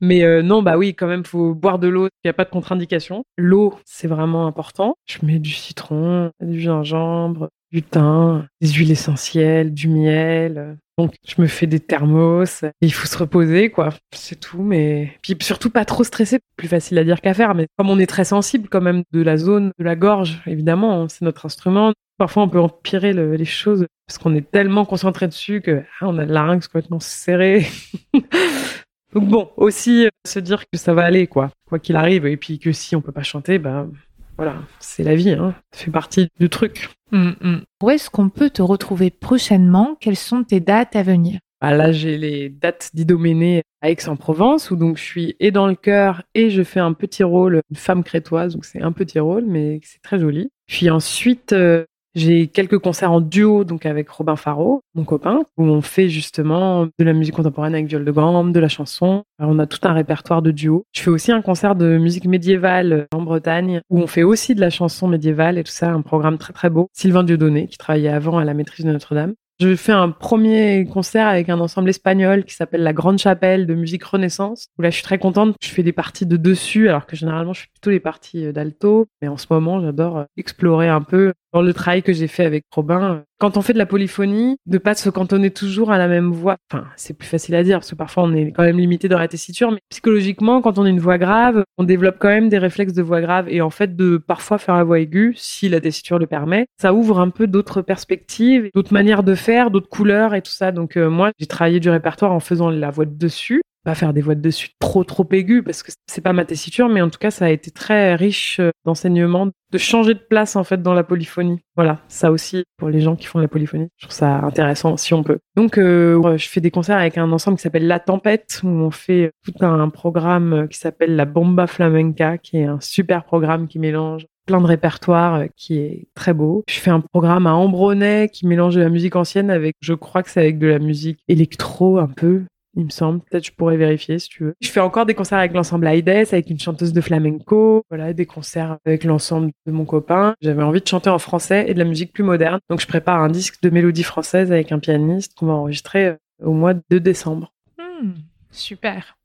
Mais euh, non, bah oui, quand même, faut boire de l'eau. Il n'y a pas de contre-indication. L'eau, c'est vraiment important. Je mets du citron, du gingembre, du thym, des huiles essentielles, du miel. Donc, je me fais des thermos. Il faut se reposer, quoi. C'est tout, mais puis surtout pas trop stresser. Plus facile à dire qu'à faire, mais comme on est très sensible quand même de la zone de la gorge, évidemment, hein, c'est notre instrument. Parfois, on peut empirer les choses parce qu'on est tellement concentré dessus que ah, on a le larynx complètement serré. Donc bon, aussi euh, se dire que ça va aller, quoi, quoi qu'il arrive, et puis que si on peut pas chanter, ben voilà, c'est la vie, hein. ça fait partie du truc. Mm, mm. Où est-ce qu'on peut te retrouver prochainement? Quelles sont tes dates à venir? Bah Là, j'ai les dates d'Idoménée à Aix-en-Provence, où donc je suis et dans le cœur et je fais un petit rôle, une femme crétoise, donc c'est un petit rôle, mais c'est très joli. Puis ensuite, euh, j'ai quelques concerts en duo, donc avec Robin Faro, mon copain, où on fait justement de la musique contemporaine avec viol de gamme, de la chanson. on a tout un répertoire de duo. Je fais aussi un concert de musique médiévale en Bretagne, où on fait aussi de la chanson médiévale et tout ça, un programme très très beau. Sylvain Dieudonné, qui travaillait avant à la maîtrise de Notre-Dame. Je fais un premier concert avec un ensemble espagnol qui s'appelle la Grande Chapelle de musique Renaissance. Où là, je suis très contente. Je fais des parties de dessus, alors que généralement, je fais plutôt les parties euh, d'alto. Mais en ce moment, j'adore euh, explorer un peu dans le travail que j'ai fait avec Robin. Quand on fait de la polyphonie, de pas se cantonner toujours à la même voix. Enfin, c'est plus facile à dire parce que parfois on est quand même limité dans la tessiture, mais psychologiquement, quand on a une voix grave, on développe quand même des réflexes de voix grave et en fait de parfois faire la voix aiguë, si la tessiture le permet, ça ouvre un peu d'autres perspectives, d'autres manières de faire, d'autres couleurs et tout ça. Donc euh, moi, j'ai travaillé du répertoire en faisant la voix de dessus pas faire des voix de dessus trop trop aiguës parce que c'est pas ma tessiture, mais en tout cas ça a été très riche euh, d'enseignements, de changer de place en fait dans la polyphonie. Voilà, ça aussi pour les gens qui font la polyphonie, je trouve ça intéressant si on peut. Donc euh, je fais des concerts avec un ensemble qui s'appelle La Tempête où on fait tout un programme qui s'appelle la Bomba Flamenca, qui est un super programme qui mélange plein de répertoires euh, qui est très beau. Je fais un programme à Ambronay qui mélange de la musique ancienne avec, je crois que c'est avec de la musique électro un peu, il me semble. Peut-être je pourrais vérifier si tu veux. Je fais encore des concerts avec l'ensemble Aides, avec une chanteuse de flamenco, voilà, des concerts avec l'ensemble de mon copain. J'avais envie de chanter en français et de la musique plus moderne. Donc je prépare un disque de mélodie française avec un pianiste qu'on va enregistrer euh, au mois de décembre. Hmm, super.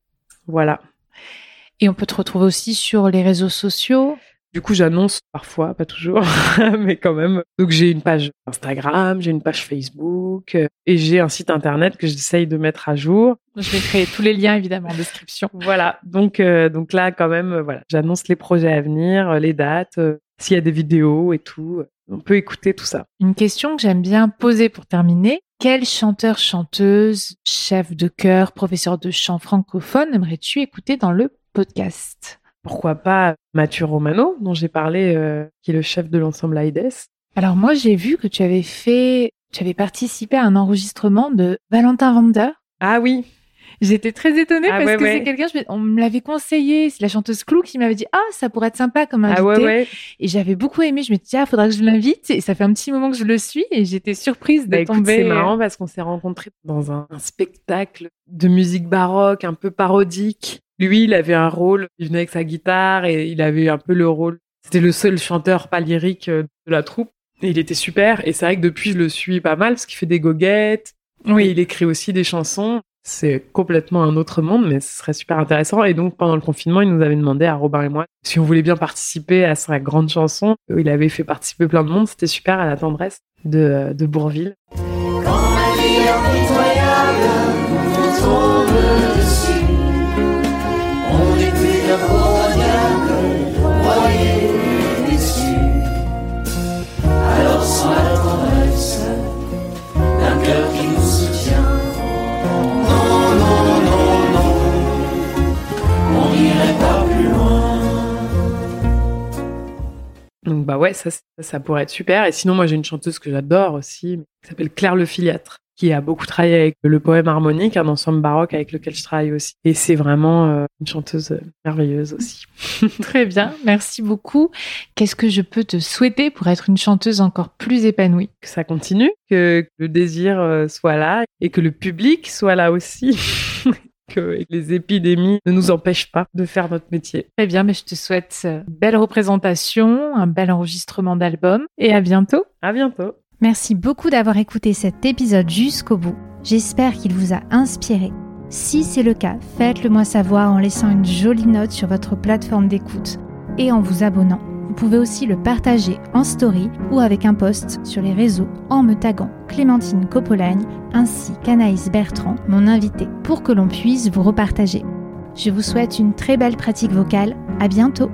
Voilà. Et on peut te retrouver aussi sur les réseaux sociaux? Du coup, j'annonce parfois, pas toujours, mais quand même. Donc, j'ai une page Instagram, j'ai une page Facebook euh, et j'ai un site internet que j'essaye de mettre à jour. Je vais créer tous les liens évidemment en description. Voilà. Donc, euh, donc là, quand même, euh, voilà, j'annonce les projets à venir, les dates, s'il y a des vidéos et tout. On peut écouter tout ça. Une question que j'aime bien poser pour terminer. Quel chanteur, chanteuse, chef de chœur, professeur de chant francophone aimerais-tu écouter dans le podcast? Pourquoi pas Mathieu Romano, dont j'ai parlé, euh, qui est le chef de l'ensemble AIDS. Alors moi, j'ai vu que tu avais fait, tu avais participé à un enregistrement de Valentin Vander. Ah oui. J'étais très étonnée ah parce que c'est quelqu'un, on me l'avait conseillé, c'est la chanteuse Clou qui m'avait dit ah ça pourrait être sympa comme ah invité. et j'avais beaucoup aimé, je me dit ah faudra que je l'invite et ça fait un petit moment que je le suis et j'étais surprise de bah, tomber. C'est marrant parce qu'on s'est rencontrés dans un, spectacle de musique baroque un peu parodique lui, il avait un rôle, il venait avec sa guitare et il avait un peu le rôle. C'était le seul chanteur pas lyrique euh, de la troupe. Et il était super. Et c'est vrai que depuis, je le suis pas mal parce qu'il fait des goguettes. Oui, il écrit aussi des chansons. C'est complètement un autre monde, mais ce serait super intéressant. Et donc, pendant le confinement, il nous avait demandé à Robin et moi si on voulait bien participer à sa grande chanson. Il avait fait participer plein de monde. C'était super à la tendresse de, de Bourville. Donc bah ouais, ça, ça, pourrait être super. Et sinon, moi j'ai une chanteuse que j'adore aussi, qui s'appelle Claire Le Filiatre, qui a beaucoup travaillé avec le poème harmonique, un ensemble baroque avec lequel je travaille aussi. Et c'est vraiment euh, une chanteuse euh, merveilleuse aussi. Très bien, merci beaucoup. Qu'est-ce que je peux te souhaiter pour être une chanteuse encore plus épanouie? Que ça continue, que le désir euh, soit là et que le public soit là aussi. que les épidémies ne nous empêchent pas de faire notre métier. Très bien, mais je te souhaite une belle représentation, un bel enregistrement d'album et à bientôt. À bientôt. Merci beaucoup d'avoir écouté cet épisode jusqu'au bout. J'espère qu'il vous a inspiré. Si c'est le cas, faites-le moi savoir en laissant une jolie note sur votre plateforme d'écoute et en vous abonnant. Vous pouvez aussi le partager en story ou avec un post sur les réseaux en me taguant Clémentine Copolagne ainsi qu'Anaïs Bertrand, mon invité, pour que l'on puisse vous repartager. Je vous souhaite une très belle pratique vocale. À bientôt!